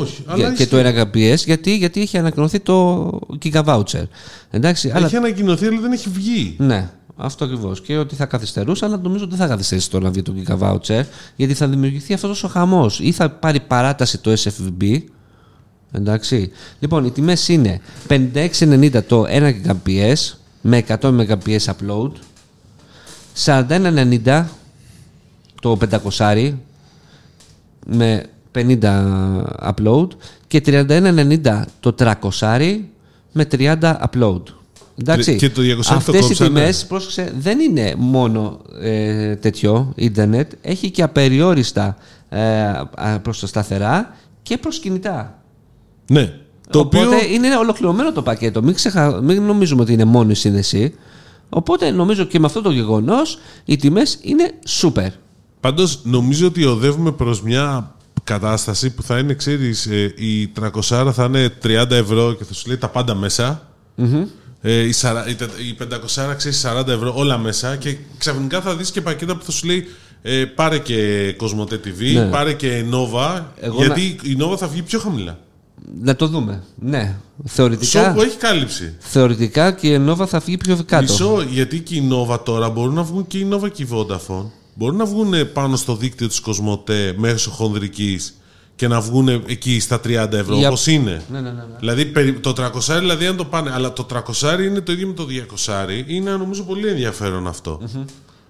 Όχι, αλλά για- και ισχύει. το 1 Gbps γιατί, γιατί είχε ανακοινωθεί το Giga Voucher. Εντάξει, αλλά έχει ανακοινωθεί, αλλά δεν έχει βγει. ναι, αυτό ακριβώς. Και ότι θα καθυστερούσε, αλλά νομίζω ότι δεν θα καθυστερήσει το να βγει το Giga Voucher, γιατί θα δημιουργηθεί αυτός ο χαμός. Ή θα πάρει παράταση το SFB. Εντάξει. Λοιπόν, οι τιμές είναι 56,90 το 1 Gbps με 100 Mbps upload, 41,90 το 500 με 50 upload και 31,90 το 300 με 30 upload. Εντάξει. Και το 200 το Αυτές οι κόψανε. τιμές, πρόσεξε, δεν είναι μόνο ε, τέτοιο ίντερνετ, έχει και απεριόριστα ε, α, προς τα σταθερά και προς κινητά. Ναι. Το Οπότε οποίο. είναι ολοκληρωμένο το πακέτο. Μην, ξεχα... Μην νομίζουμε ότι είναι μόνο η σύνδεση. Οπότε νομίζω και με αυτό το γεγονός οι τιμές είναι super. Πάντως νομίζω ότι οδεύουμε προς μια κατάσταση που θα είναι, ξέρεις, η 300 θα είναι 30 ευρώ και θα σου λέει τα πάντα μέσα. ε, η, σαρα- η τε- η 500 ξέρεις 40 ευρώ, όλα μέσα και ξαφνικά θα δεις και πακέτα που θα σου λέει ε, πάρε και Cosmote TV, Ναι. πάρε και Nova, Εγώ γιατί η Nova θα βγει πιο χαμηλά. Να το δούμε. Ναι. Σο Θεωρητικά, που έχει κάλυψη. θεωρητικά και η Nova θα φύγει πιο κάτω. Μισό, γιατί και η Nova τώρα μπορούν να βγουν και η Nova και η Vodafone. Μπορούν να βγουν πάνω στο δίκτυο της Cosmote μέσω χονδρικής και να βγουν εκεί στα 30 ευρώ, Για- όπως είναι. Ναι, ναι, ναι. ναι. Δηλαδή περι- το 300 δηλαδή αν το πάνε, αλλά το 300 είναι το ίδιο με το 200 είναι νομίζω πολύ ενδιαφέρον αυτό.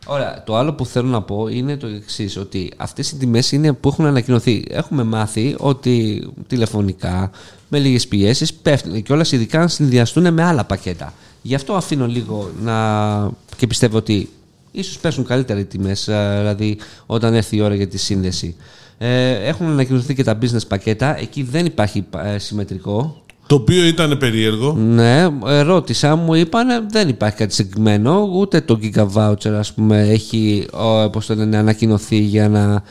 Ωραία. Το άλλο που θέλω να πω είναι το εξής: Ότι αυτές οι τιμές είναι που έχουν ανακοινωθεί. Έχουμε μάθει ότι τηλεφωνικά με λίγες πιέσεις πέφτουν και όλα ειδικά αν συνδυαστούν με άλλα πακέτα. Γι' αυτό αφήνω λίγο να. και πιστεύω ότι ίσως πέσουν καλύτερα οι τιμές, δηλαδή όταν έρθει η ώρα για τη σύνδεση. Ε, έχουν ανακοινωθεί και τα business πακέτα. Εκεί δεν υπάρχει ε, συμμετρικό. Το οποίο ήταν περίεργο. Ναι, ε, ρώτησα, μου είπαν δεν υπάρχει κάτι συγκεκριμένο, ούτε το Giga Voucher ας πούμε έχει ο, πώς το λένε, ανακοινωθεί για να...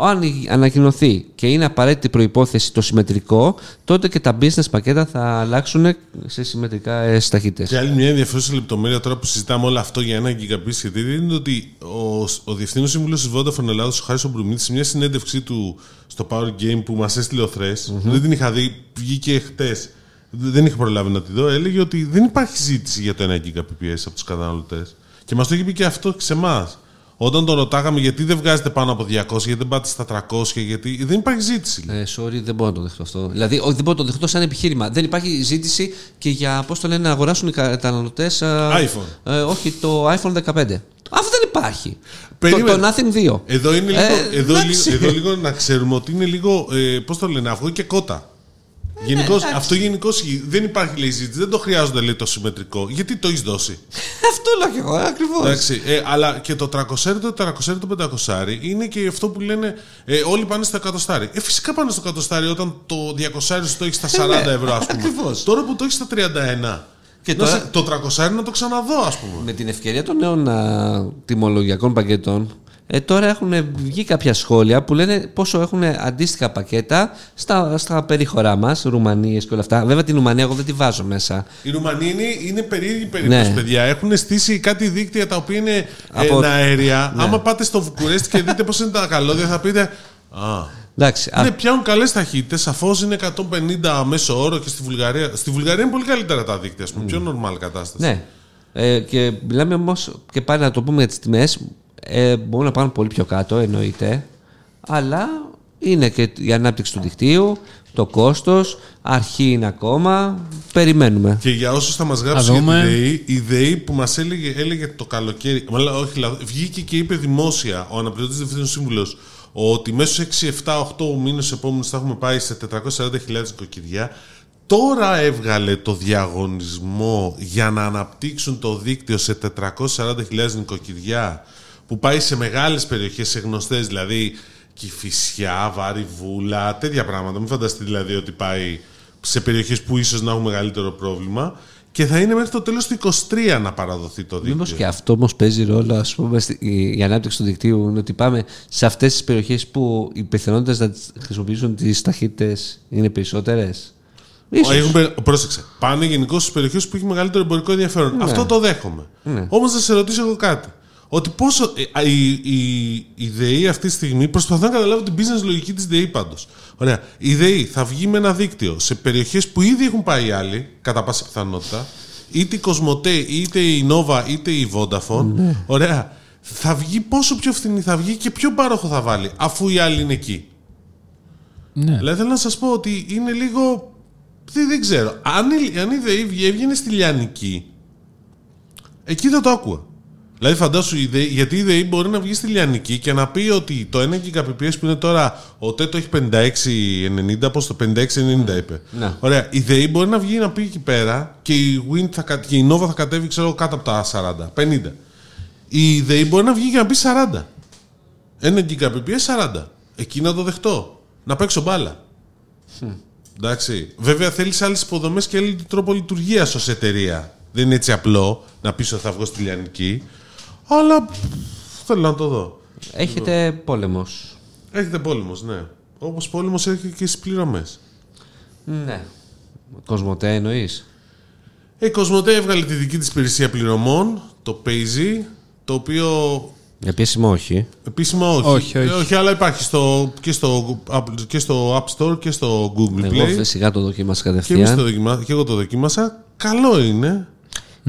Αν ανακοινωθεί και είναι απαραίτητη προϋπόθεση το συμμετρικό, τότε και τα business πακέτα θα αλλάξουν σε συμμετρικά ε, ταχύτητες. Και άλλη μια ενδιαφέρουσα λεπτομέρεια τώρα που συζητάμε όλο αυτό για ένα γιγαμπή σχετική είναι ότι ο, ο Διευθύνων Σύμβουλος της Vodafone Ελλάδα, ο Χάρης Μπρουμίτη, σε μια συνέντευξή του στο Power Game που μας έστειλε ο θρες δεν την είχα δει, βγήκε χτες. Δεν είχα προλάβει να τη δω. Έλεγε ότι δεν υπάρχει ζήτηση για το 1 Gbps από τους καταναλωτές. Και μας το έχει πει και αυτό σε εμά. Όταν τον ρωτάγαμε γιατί δεν βγάζετε πάνω από 200, γιατί δεν πάτε στα 300, γιατί δεν υπάρχει ζήτηση. λέει. Ε, sorry, δεν μπορώ να το δεχτώ αυτό. Δηλαδή, όχι, δεν μπορώ να το δεχτώ σαν επιχείρημα. Δεν υπάρχει ζήτηση και για πώς το λένε να αγοράσουν οι καταναλωτές. iPhone. Ε, όχι, το iPhone 15. Αυτό δεν υπάρχει. Το, Περίμενε. το Nothing 2. Εδώ, είναι λίγο, Ε, εδώ, εντάξει. λίγο, εδώ λίγο να ξέρουμε ότι είναι λίγο, ε, πώς το λένε, αυγό και κότα. Γενικώς, εντάξει. αυτό γενικώς δεν υπάρχει λέει ζήτηση, δεν το χρειάζονται λέει το συμμετρικό. Γιατί το έχεις δώσει; Αυτό λέω και εγώ, ακριβώς. Εντάξει, ε, αλλά και το 300, το 400, το 500 είναι και αυτό που λένε ε, όλοι πάνε στο εκατοστάρι. Ε, φυσικά πάνε στο εκατοστάρι όταν το 200 σου το έχεις στα 40 ναι, ευρώ, ας πούμε. ακριβώς. Τώρα που το έχεις στα 31. Και να τώρα- σε- το 300 να το ξαναδώ, ας πούμε. Με την ευκαιρία των νέων α, τιμολογιακών πακέτων, ε, τώρα έχουν βγει κάποια σχόλια που λένε πόσο έχουν αντίστοιχα πακέτα στα, στα περίχωρά μας, Ρουμανίες και όλα αυτά. Βέβαια την Ρουμανία εγώ δεν τη βάζω μέσα. Η Ρουμανία είναι, είναι περίεργη περίπτωση, Ναι. παιδιά. Έχουν στήσει κάτι δίκτυα τα οποία είναι Από- ε, αέρια. Ναι. Άμα πάτε στο Βουκουρέστι και δείτε πώς είναι τα καλώδια, θα πείτε. Α, Εντάξει, α, ναι, πιάνουν καλές ταχύτητες. Σαφώς είναι 150 μέσο όρο και στη Βουλγαρία. Στη Βουλγαρία είναι πολύ καλύτερα τα δίκτυα, ας πούμε. Πιο normal κατάσταση. ναι. Ε, και μιλάμε όμως και πάλι να το πούμε για τις τιμές. Ε, μπορούν να πάνε πολύ πιο κάτω, εννοείται. Αλλά είναι και η ανάπτυξη του δικτύου, το κόστος, αρχή είναι ακόμα. Περιμένουμε. Και για όσους θα μας γράψουν Θα για δούμε. τη ΔΕΗ, η ΔΕΗ που μας έλεγε, έλεγε το καλοκαίρι. Μάλλον όχι, λάθος, βγήκε και είπε δημόσια ο αναπληρωτής διευθύνων σύμβουλος ότι μέσα στου 6, 7, 8 μήνες επόμενου θα έχουμε πάει σε 440.000 νοικοκυριά. Τώρα έβγαλε το διαγωνισμό για να αναπτύξουν το δίκτυο σε 440.000 νοικοκυριά που πάει σε μεγάλες περιοχές, σε γνωστές δηλαδή Κηφισιά, Βάρη, Βούλα, τέτοια πράγματα. Μην φανταστείτε δηλαδή ότι πάει σε περιοχές που ίσως να έχουν μεγαλύτερο πρόβλημα και θα είναι μέχρι το τέλος του 23 να παραδοθεί το δίκτυο. Μήπως και αυτό όμως παίζει ρόλο, ας πούμε, στη- η, η ανάπτυξη του δικτύου, είναι ότι πάμε σε αυτές τις περιοχές που οι πιθανότητες να τις χρησιμοποιήσουν τις ταχύτητες είναι περισσότερες; Ω, έχουν πε- πρόσεξε. Πάνε γενικώς στις περιοχές που έχει μεγαλύτερο εμπορικό ενδιαφέρον. Αυτό το δέχομαι. Ναι. Όμως να σε ρωτήσω εγώ κάτι. Ότι πόσο. ε, α, η, η, η ΔΕΗ αυτή τη στιγμή προσπαθώ να καταλάβω την business λογική της ΔΕΗ πάντως. Ωραία. Η ΔΕΗ θα βγει με ένα δίκτυο σε περιοχές που ήδη έχουν πάει οι άλλοι, κατά πάσα πιθανότητα, είτε η Κοσμοτέ, είτε η Nova, είτε η Vodafone. Ναι. Ωραία. Θα βγει πόσο πιο φθηνή θα βγει και ποιο πάροχο θα βάλει, αφού οι άλλοι είναι εκεί. Ναι. Δηλαδή θέλω να σας πω ότι είναι λίγο. Δεν, δεν ξέρω. Αν η, αν η ΔΕΗ βγει- έβγαινε στη Λιανική, εκεί θα το άκουγα. Δηλαδή φαντάσου, η ΔΕΗ, γιατί η ΔΕΗ μπορεί να βγει στη Λιανική και να πει ότι το 1 Gbps που είναι τώρα, ο ΤΕΤΟ έχει 56-90, πώς το 56-90 είπε. Ναι. Ωραία. Η ΔΕΗ μπορεί να βγει να πει εκεί πέρα και η, Wind θα, κα- και η Nova θα κατέβει ξέρω, κάτω από τα 40, 50. Η ΔΕΗ μπορεί να βγει και να πει 40. Ένα Gbps 40. Εκεί να το δεχτώ. Να παίξω μπάλα. Εντάξει. Βέβαια θέλεις άλλες υποδομές και άλλο τρόπο λειτουργίας ως εταιρεία. Δεν είναι έτσι απλό να πεις ότι θα βγω στη Λιανική. Αλλά πφ, θέλω να το δω. Έχετε πόλεμος. Έχετε πόλεμος, ναι. Όπως πόλεμος έχει και στις πληρωμές. Ναι. Κοσμοτέ εννοείς; Η Κοσμοτέ έβγαλε τη δική της υπηρεσία πληρωμών, το Paisy, το οποίο Επίσημα όχι. επίσημα όχι. Όχι, όχι. Ε, όχι αλλά υπάρχει στο, και, στο, Apple- και στο App Store και στο Google Εγώ Play. φυσικά το δοκίμασα Και, εμείς κατευθείαν. το δοκιμα... και εγώ το δοκίμασα. Καλό είναι.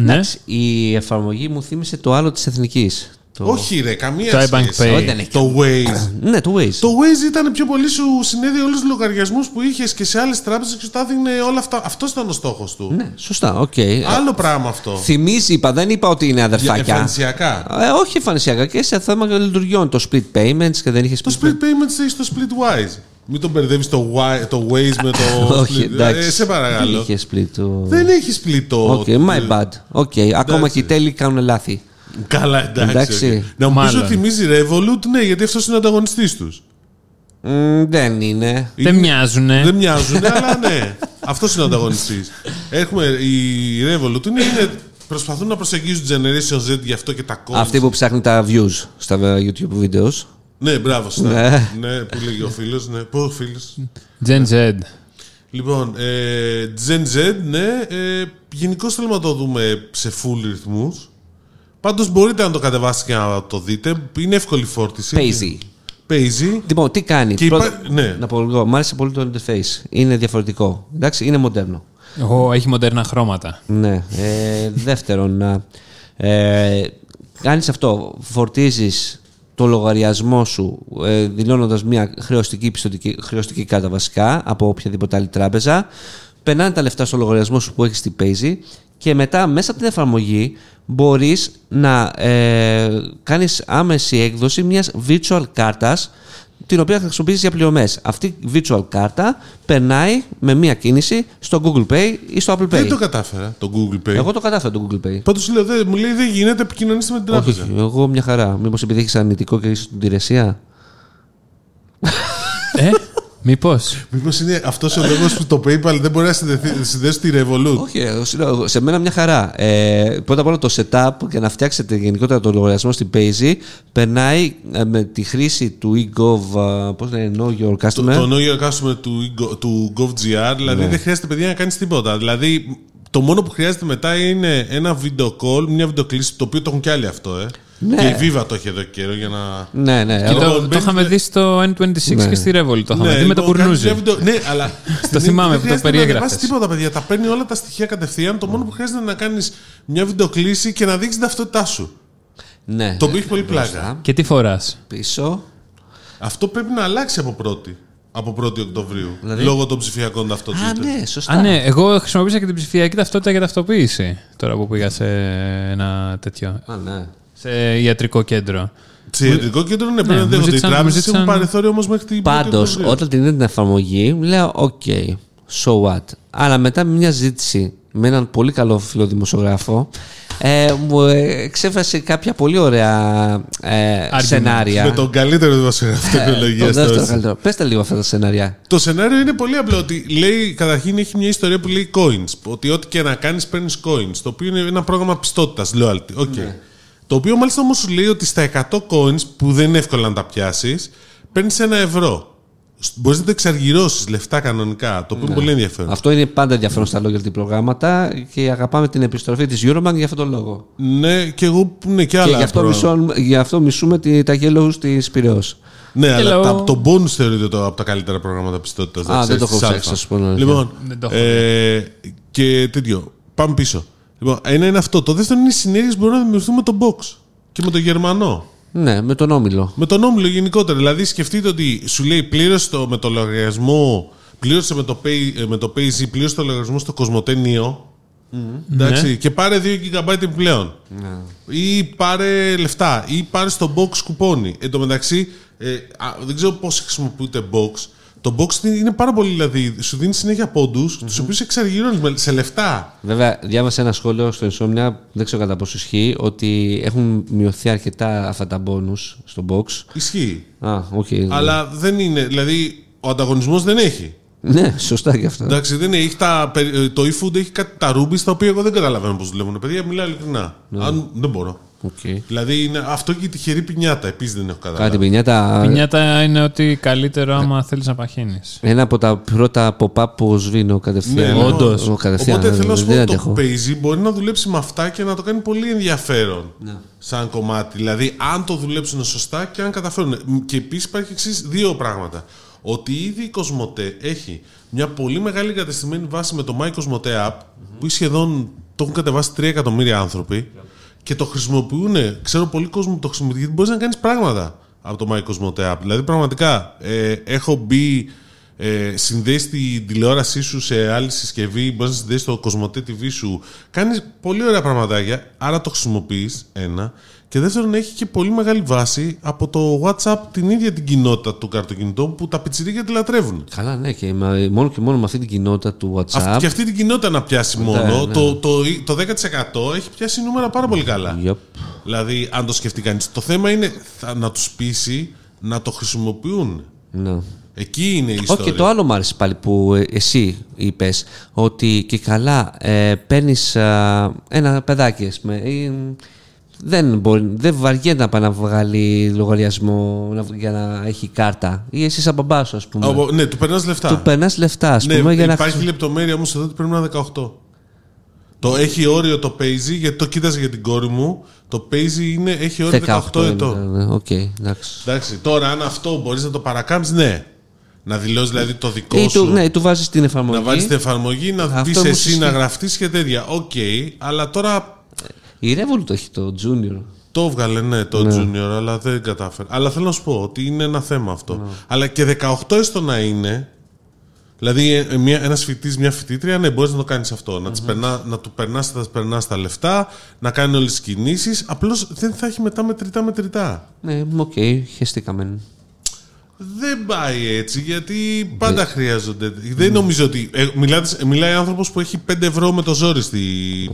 Ναι. Εντάξει, η εφαρμογή μου θύμισε το άλλο της εθνικής. Το... Όχι ρε, καμία Το iBank σχέση. Pay. Όχι, δεν έχει. Το Waze. Ναι, το Waze. Το Waze ήταν πιο πολύ σου συνέδεε όλους τους λογαριασμούς που είχες και σε άλλες τράπεζες και σου τα έδινε όλα αυτά. Αυτός ήταν ο στόχος του. Ναι, σωστά, οκ. Άλλο πράγμα αυτό. Θυμίζει, είπα, δεν είπα ότι είναι Για αδερφάκια. εμφανισιακά. Ε, όχι εμφανισιακά και σε θέμα λειτουργιών. Το split payments και δεν είχες Το split payments έχεις το Splitwise. Μην τον μπερδεύεις το, Wi- το Waze με το. Όχι, split. εντάξει. Ε, σε παρακαλώ. Δεν είχε split το. Δεν έχει split το. Οκ, my bad. Οκ, ακόμα και οι τέλειοι κάνουν λάθη. Καλά, εντάξει. Εντάξει. οκ. Να μου πεις Μάλλον. ότι θυμίζει Revolut, ναι, γιατί αυτός είναι ο ανταγωνιστής τους. Μ, δεν είναι. Δεν μοιάζουνε. Δεν μοιάζουν, αλλά ναι. Αυτός είναι ο ανταγωνιστής. Έχουμε η Revolut είναι, είναι- προσπαθούν να προσεγγίζουν Generation Z γι' αυτό και τα coins. Αυτή που ψάχνει τα views στα YouTube videos. Ναι, μπράβο. σωστά. Ναι. ναι, που λέγει ο φίλος. Ναι, πού ο φίλος; Gen Z. Λοιπόν, ε, Gen Z, ναι. Ε, Γενικώ θέλουμε να το δούμε σε full ρυθμούς. Πάντως μπορείτε να το κατεβάσετε και να το δείτε. Είναι εύκολη φόρτιση. Paisy. Paisy. Λοιπόν, τι κάνει. Και Πρώτα- υπά- ναι. Να πω λίγο. Μ' άρεσε πολύ το interface. Είναι διαφορετικό. Εντάξει, είναι μοντέρνο. Ω, έχει μοντέρνα χρώματα. Ναι. Ε, δεύτερον, να ε, κάνεις αυτό. Φορτίζεις το λογαριασμό σου ε, δηλώνοντας μια χρεωστική, πιστωτική, χρεωστική κάρτα βασικά από οποιαδήποτε άλλη τράπεζα. Περνάνε τα λεφτά στο λογαριασμό σου που έχεις στην Paisy και μετά μέσα από την εφαρμογή μπορείς να ε, κάνεις άμεση έκδοση μιας virtual κάρτας την οποία θα χρησιμοποιήσεις για πληρωμές. Αυτή η virtual κάρτα περνάει με μία κίνηση στο Google Pay ή στο Apple Pay. Δεν το κατάφερα το Google Pay. Εγώ το κατάφερα το Google Pay. Πάντως λέω, δεν- μου λέει δεν γίνεται, επικοινωνήστε με την Όχι, τράπεζα. όχι, εγώ μια χαρά. Μήπως επειδή έχεις αρνητικό και είσαι στην υπηρεσία. ε, μήπως; Μήπως είναι αυτός ο λόγος που το PayPal δεν μπορεί να συνδεθεί- συνδέσει τη Revolut; Όχι, εγώ σου λέω, σε μένα μια χαρά. Ε, πρώτα απ' όλα το setup για να φτιάξετε γενικότερα το λογαριασμό στην Paisy περνάει ε, με τη χρήση του eGov, ε, πώς λένε, Know Your Το, Customer. το know your customer του, Go- του GovGR, δηλαδή Ναι. δεν χρειάζεται παιδιά να κάνεις τίποτα. Δηλαδή το μόνο που χρειάζεται μετά είναι ένα video call, μια βιντεοκλήση, το οποίο το έχουν κι άλλοι αυτό, ε. Ναι. Και η Viva το έχει εδώ και καιρό για να. Ναι, ναι. Και εγώ- το, το μπαίνετε- είχαμε δει στο N26 Ναι. και στη Revolut. Το είχαμε δει με το λοιπόν, κάνεις κουρνούζι. μια βίντεο- Ναι, αλλά. στην- θυμάμαι δεν που το χρειάζεται να περιέγραφες. ανεβάσεις τίποτα, παιδιά. Τα παίρνει όλα τα στοιχεία κατευθείαν. Το μόνο που χρειάζεται είναι να κάνεις μια βιντεοκλήση και να δείξεις την ταυτότητά σου. ναι. Το οποίο έχει πολύ Μπροστά, πλάκα. Και τι φοράς; Πίσω. Αυτό πρέπει να αλλάξει από 1η. Από 1η Οκτωβρίου. Δηλαδή; Λόγω των ψηφιακών ταυτοτήτων. Α, ναι, σωστά. Α, ναι, εγώ χρησιμοποίησα και την ψηφιακή ταυτότητα για ταυτοποίηση. Τώρα που πήγα σε ένα τέτοιο. Α, ναι. Σε ιατρικό κέντρο. Σε ιατρικό κέντρο ναι, πρέπει Ναι, να μου δέχονται. Οι ζήτησαν- μου τράπεζες ζήτησαν- έχουν περιθώριο όμως μέχρι την 1η Πάντως, Οκτωβρίου. όταν την είδα την εφαρμογή, μου λέω: Οκ, so what. Αλλά μετά με μια συζήτηση με έναν πολύ καλό φίλο δημοσιογράφο, ε, μου ε, εξέφρασε κάποια πολύ ωραία ε, σενάρια. Με τον καλύτερο δημοσιογράφο τεχνολογίας το δεύτερο καλύτερο. Πες τα λίγο αυτά τα σενάρια. Το σενάριο είναι πολύ απλό. Ότι λέει, καταρχήν έχει μια ιστορία που λέει coins. Ότι ό,τι και να κάνεις παίρνεις coins. Το οποίο είναι ένα πρόγραμμα πιστότητας, loyalty. Okay. Ναι. Το οποίο μάλιστα όμως σου λέει ότι στα 100 coins που δεν είναι εύκολο να τα πιάσεις, παίρνεις ένα ευρώ. Μπορείς να το εξαργυρώσεις λεφτά κανονικά. Το οποίο είναι πολύ ενδιαφέρον. Ναι. Αυτό είναι πάντα ενδιαφέρον στα loyalty προγράμματα και αγαπάμε την επιστροφή της Eurobank για αυτόν τον λόγο. Ναι, και εγώ που είναι και άλλα. και γι' αυτό, πρόγραμμα. μισώ, γι αυτό μισούμε τη, τα yellows της Πυραιός. Ναι, αλλά Hello. τα, το bonus θεωρείται το, από τα καλύτερα προγράμματα πιστότητας. Α, δεν το έχω ψάξει, να σου πω την αλήθεια. Λοιπόν, Δεν το έχω ε, και τέτοιο. Πάμε πίσω. Λοιπόν, ένα είναι αυτό. Το δεύτερο είναι οι συνέργειες που μπορούν να δημιουργηθούν με τον Box και με τον Γερμανό. Ναι, με τον Όμιλο. Με τον Όμιλο γενικότερα. Δηλαδή, σκεφτείτε ότι σου λέει πλήρωσε το, με το λογαριασμό, πλήρωσε με το, pay, ε, με το PayZ, πλήρωσε το λογαριασμό στο Cosmote Neo. Εντάξει, Ναι. και πάρε 2 GB επιπλέον. Ή πάρε λεφτά. Ή πάρε στο box κουπόνι. Εν τω μεταξύ, ε, α, δεν ξέρω πώς χρησιμοποιείται box. Το box είναι- είναι πάρα πολύ, δηλαδή, σου δίνει συνέχεια πόντους, mm-hmm. τους οποίους εξαργυρώνεις σε λεφτά. Βέβαια, διάβασα ένα σχόλιο στο Insomnia, δεν ξέρω κατά πόσο ισχύει, ότι έχουν μειωθεί αρκετά αυτά τα bonus στο box. Ισχύει. Α, οκ. Αλλά δεν είναι, δηλαδή, ο ανταγωνισμός δεν έχει. Ναι, σωστά και αυτό. Εντάξει, δεν έχει, έχει τα, περι- ε, το eFood έχει κάτι τα rubies τα οποία εγώ δεν καταλαβαίνω πώς δουλεύουν. Παιδιά, μιλάω ειλικρινά. Αν, δεν μπορώ. Okay. Δηλαδή είναι αυτό και η τυχερή πινιάτα. Επίσης δεν έχω καταλάβει. Κάτι πινιάτα. Πινιάτα είναι ότι καλύτερο άμα θέλεις να παχύνεις. Ένα από τα πρώτα pop-up που σβήνω κατευθείαν. Ναι, όντως. Ο, κατευθείαν. Οπότε θέλω να σου δεν πω ότι αντέχω. το Paisy μπορεί να δουλέψει με αυτά και να το κάνει πολύ ενδιαφέρον Ναι. σαν κομμάτι. Δηλαδή, αν το δουλέψουν σωστά και αν καταφέρουν. Και επίσης υπάρχει εξής δύο πράγματα. Ότι ήδη η Cosmote έχει μια πολύ μεγάλη εγκατεστημένη βάση με το My Cosmote App, που σχεδόν το έχουν κατεβάσει 3 εκατομμύρια άνθρωποι και το χρησιμοποιούν. Ξέρω πολύ κόσμο που το χρησιμοποιεί γιατί μπορείς να κάνεις πράγματα από το My Cosmote App. Δηλαδή, πραγματικά ε, έχω μπει ε, συνδέεις την τηλεόρασή σου σε άλλη συσκευή, μπορείς να συνδέεις το Cosmote TV σου. Κάνεις πολύ ωραία πραγματάκια, άρα το χρησιμοποιείς, ένα. Και δεύτερον, έχει και πολύ μεγάλη βάση από το WhatsApp την ίδια την κοινότητα του καρτοκινητών που τα πιτσιρίκια τη λατρεύουν. Καλά, ναι, και με- μόνο και μόνο με αυτή την κοινότητα του WhatsApp. Αυτή, και αυτή την κοινότητα να πιάσει μόνο, ναι. το, το, το 10% έχει πιάσει νούμερα πάρα πολύ καλά. Yep. Δηλαδή, αν το σκεφτεί κανείς. Το θέμα είναι θα, να τους πείσει να το χρησιμοποιούν. Ναι. Εκεί είναι η Όχι, ιστορία. και το άλλο μου άρεσε πάλι που ε, εσύ είπες ότι και καλά ε, παίρνεις ένα παιδάκι ας πούμε, ή, δεν, μπορεί, δεν βαριέται να πάει να βγάλει λογαριασμό να- για να έχει κάρτα ή εσύ σαν μπαμπάς σου ας πούμε. Από- ναι, του περνάς λεφτά. Του περνάς λεφτά ας Ναι, πούμε για να υπάρχει χρησι- λεπτομέρεια όμως εδώ ότι πρέπει να είναι 18. Το έχει όριο το Payzy, γιατί το κοίταζε για την κόρη μου. Το Payzy είναι, έχει όριο 18, είναι, ετών. ναι, Οκ, εντάξει. Εντάξει, τώρα αν αυτό μπορείς να το παρακάμψεις, ναι. Να δηλώσεις δηλαδή το δικό Ή σου. του, ναι, του βάζεις την εφαρμογή. να βάλει την εφαρμογή, να Αυτό μπει όμως εσύ ισχύει. να γραφτείς και τέτοια. Οκ, αλλά τώρα Η Revolut το έχει το Junior. το έβγαλε, ναι, το Junior, αλλά δεν κατάφερε. Αλλά θέλω να σου πω ότι είναι ένα θέμα αυτό. Ναι. Αλλά και 18 έστω να είναι. Δηλαδή, ε, μια, ένας φοιτητής, μια φοιτήτρια, ναι, μπορείς να το κάνεις αυτό. Να, τις περνά, να του περνάς, τα περνάς τα λεφτά, να κάνει όλες τις κινήσεις. Απλώς δεν θα έχει μετά μετρητά μετρητά. Ναι, οκ, χεστήκαμε. Δεν πάει έτσι, γιατί πάντα χρειάζονται. Δεν νομίζω ότι. Ε, μιλάτε, μιλάει άνθρωπος που έχει 5 ευρώ με το ζόρι στη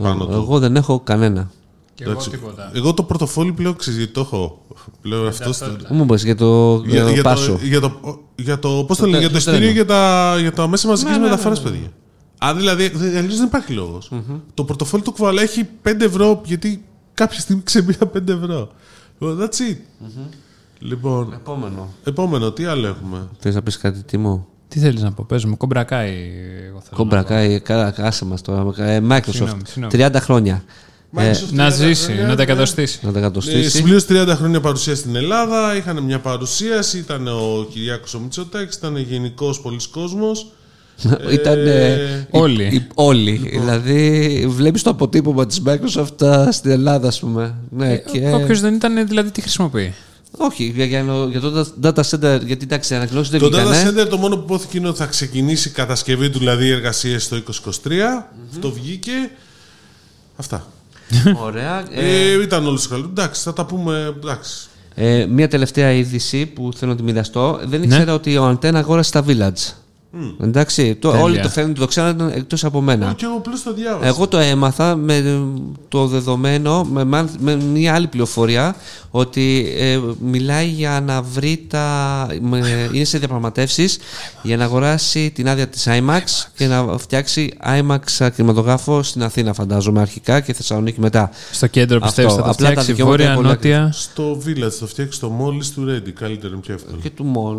πάνω του. Εγώ δεν έχω κανένα. Και εγώ Εντάξει. τίποτα. Εγώ το πορτοφόλι πλέον ξέρεις γιατί το έχω. Πλέον αυτό. στο- Μου πες για το, για το πάσο. για το, για το, πώς το Το λένε, τε- για το το εισιτήριο τρένο. για τα, για τα μέσα μαζικής Ναι, ναι, ναι, μεταφοράς, ναι. παιδιά. Αν δηλαδή, δε- αλλιώς δεν υπάρχει λόγος. Το πορτοφόλι του κουβαλά έχει 5 ευρώ, γιατί κάποια στιγμή ξεμπήρα 5 ευρώ. Well, That's it. Λοιπόν, Επόμενο. επόμενο, τι άλλο έχουμε; Θες να πεις κάτι τιμό. Τι θέλεις να πω, πες μου, κομπρακάει. Εγώ θέλω Κόμπρα, να πω. κάει, καλά, άσε μας τώρα. Ε, Microsoft, Συγγνώμη, συγγνώμη. 30 χρόνια. Ε, Microsoft Να 30 ζήσει, χρόνια, να τα ναι. εκατοστήσει. να τα Ε, κατοστήσει. Συμπλήρωσε 30 χρόνια παρουσία στην Ελλάδα, είχαν μια παρουσίαση, ήταν ο Κυριάκος ο Μητσοτάκης, ήταν γενικός πολλής κόσμος. Ήταν Ε, Όλοι. οι- όλοι. Δηλαδή, βλέπεις το αποτύπωμα της Microsoft α, στην Ελλάδα, ας πούμε. Ναι, και... Όποιος δεν ήταν, δηλαδή, τι χρησιμοποιεί. Όχι, για, για, για το data center, γιατί εντάξει, ανακοινώσεις δεν Το βγήκανε. data center το μόνο που υπόθηκε είναι ότι θα ξεκινήσει η κατασκευή του, δηλαδή εργασίες στο 2023. Αυτό βγήκε. Αυτά. Ωραία. Ε, Ε, ήταν όλος καλός. Εντάξει, θα τα πούμε. Εντάξει. ε, μία τελευταία είδηση που θέλω να τη μοιραστώ. Δεν ήξερα ότι ο Αντένα αγόρασε τα Village. Εντάξει, το, Τέλεια. όλοι το φαίνεται, το ξέρανε εκτός από μένα. Και εγώ απλώ το διάβασα. Εγώ το έμαθα με το δεδομένο, με, μαν- με μια άλλη πληροφορία, ότι ε, μιλάει για να βρει τα... με- είναι σε διαπραγματεύσεις για να αγοράσει την άδεια της IMAX και να φτιάξει IMAX κινηματογράφο στην Αθήνα φαντάζομαι αρχικά και Θεσσαλονίκη μετά. Στο κέντρο Αυτό, πιστεύεις θα το απλά τα φτιάξει δικαιώματα είναι βόρεια, πολύ νότια; Στο Village το φτιάξει στο μόλι του Ready. Καλύτερο είναι πιο εύκολο. Και του Μόλ,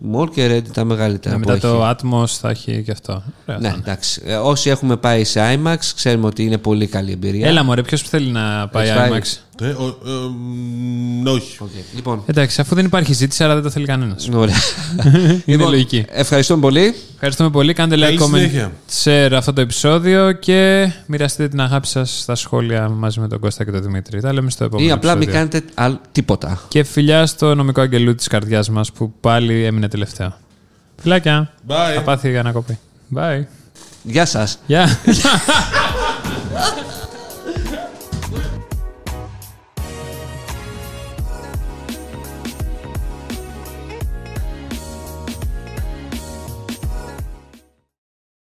ναι. Μόλ και Ρέντη τα μεγαλύτερα Ναι, που μετά έχει. το Atmos θα έχει και αυτό. Ωραία Ναι, θα είναι. εντάξει. Ε, όσοι έχουμε πάει σε IMAX ξέρουμε ότι είναι πολύ καλή εμπειρία. Έλα μωρέ, ποιος θέλει να πάει Έχεις πάει; IMAX. Ε, ο- ε, μ, όχι. Οκ, Λοιπόν, Εντάξει, αφού δεν υπάρχει ζήτηση, άρα δεν το θέλει κανένας. ωραία. Είναι Λοιπόν, λογική. Ευχαριστούμε πολύ. Ευχαριστούμε πολύ. Κάντε like, Καλή comment, συνέχεια. share αυτό το επεισόδιο και μοιραστείτε την αγάπη σας στα σχόλια μαζί με τον Κώστα και τον Δημήτρη. Τα λέμε στο επόμενο Ή απλά μην επεισόδιο. κάνετε αλ- τίποτα. Και φιλιά στο νομικό αγγελού της καρδιάς μας που πάλι έμεινε τελευταίο. Φιλάκια. Bye. Θα πάθει για να κοπεί. Bye. Γεια σας. Γεια.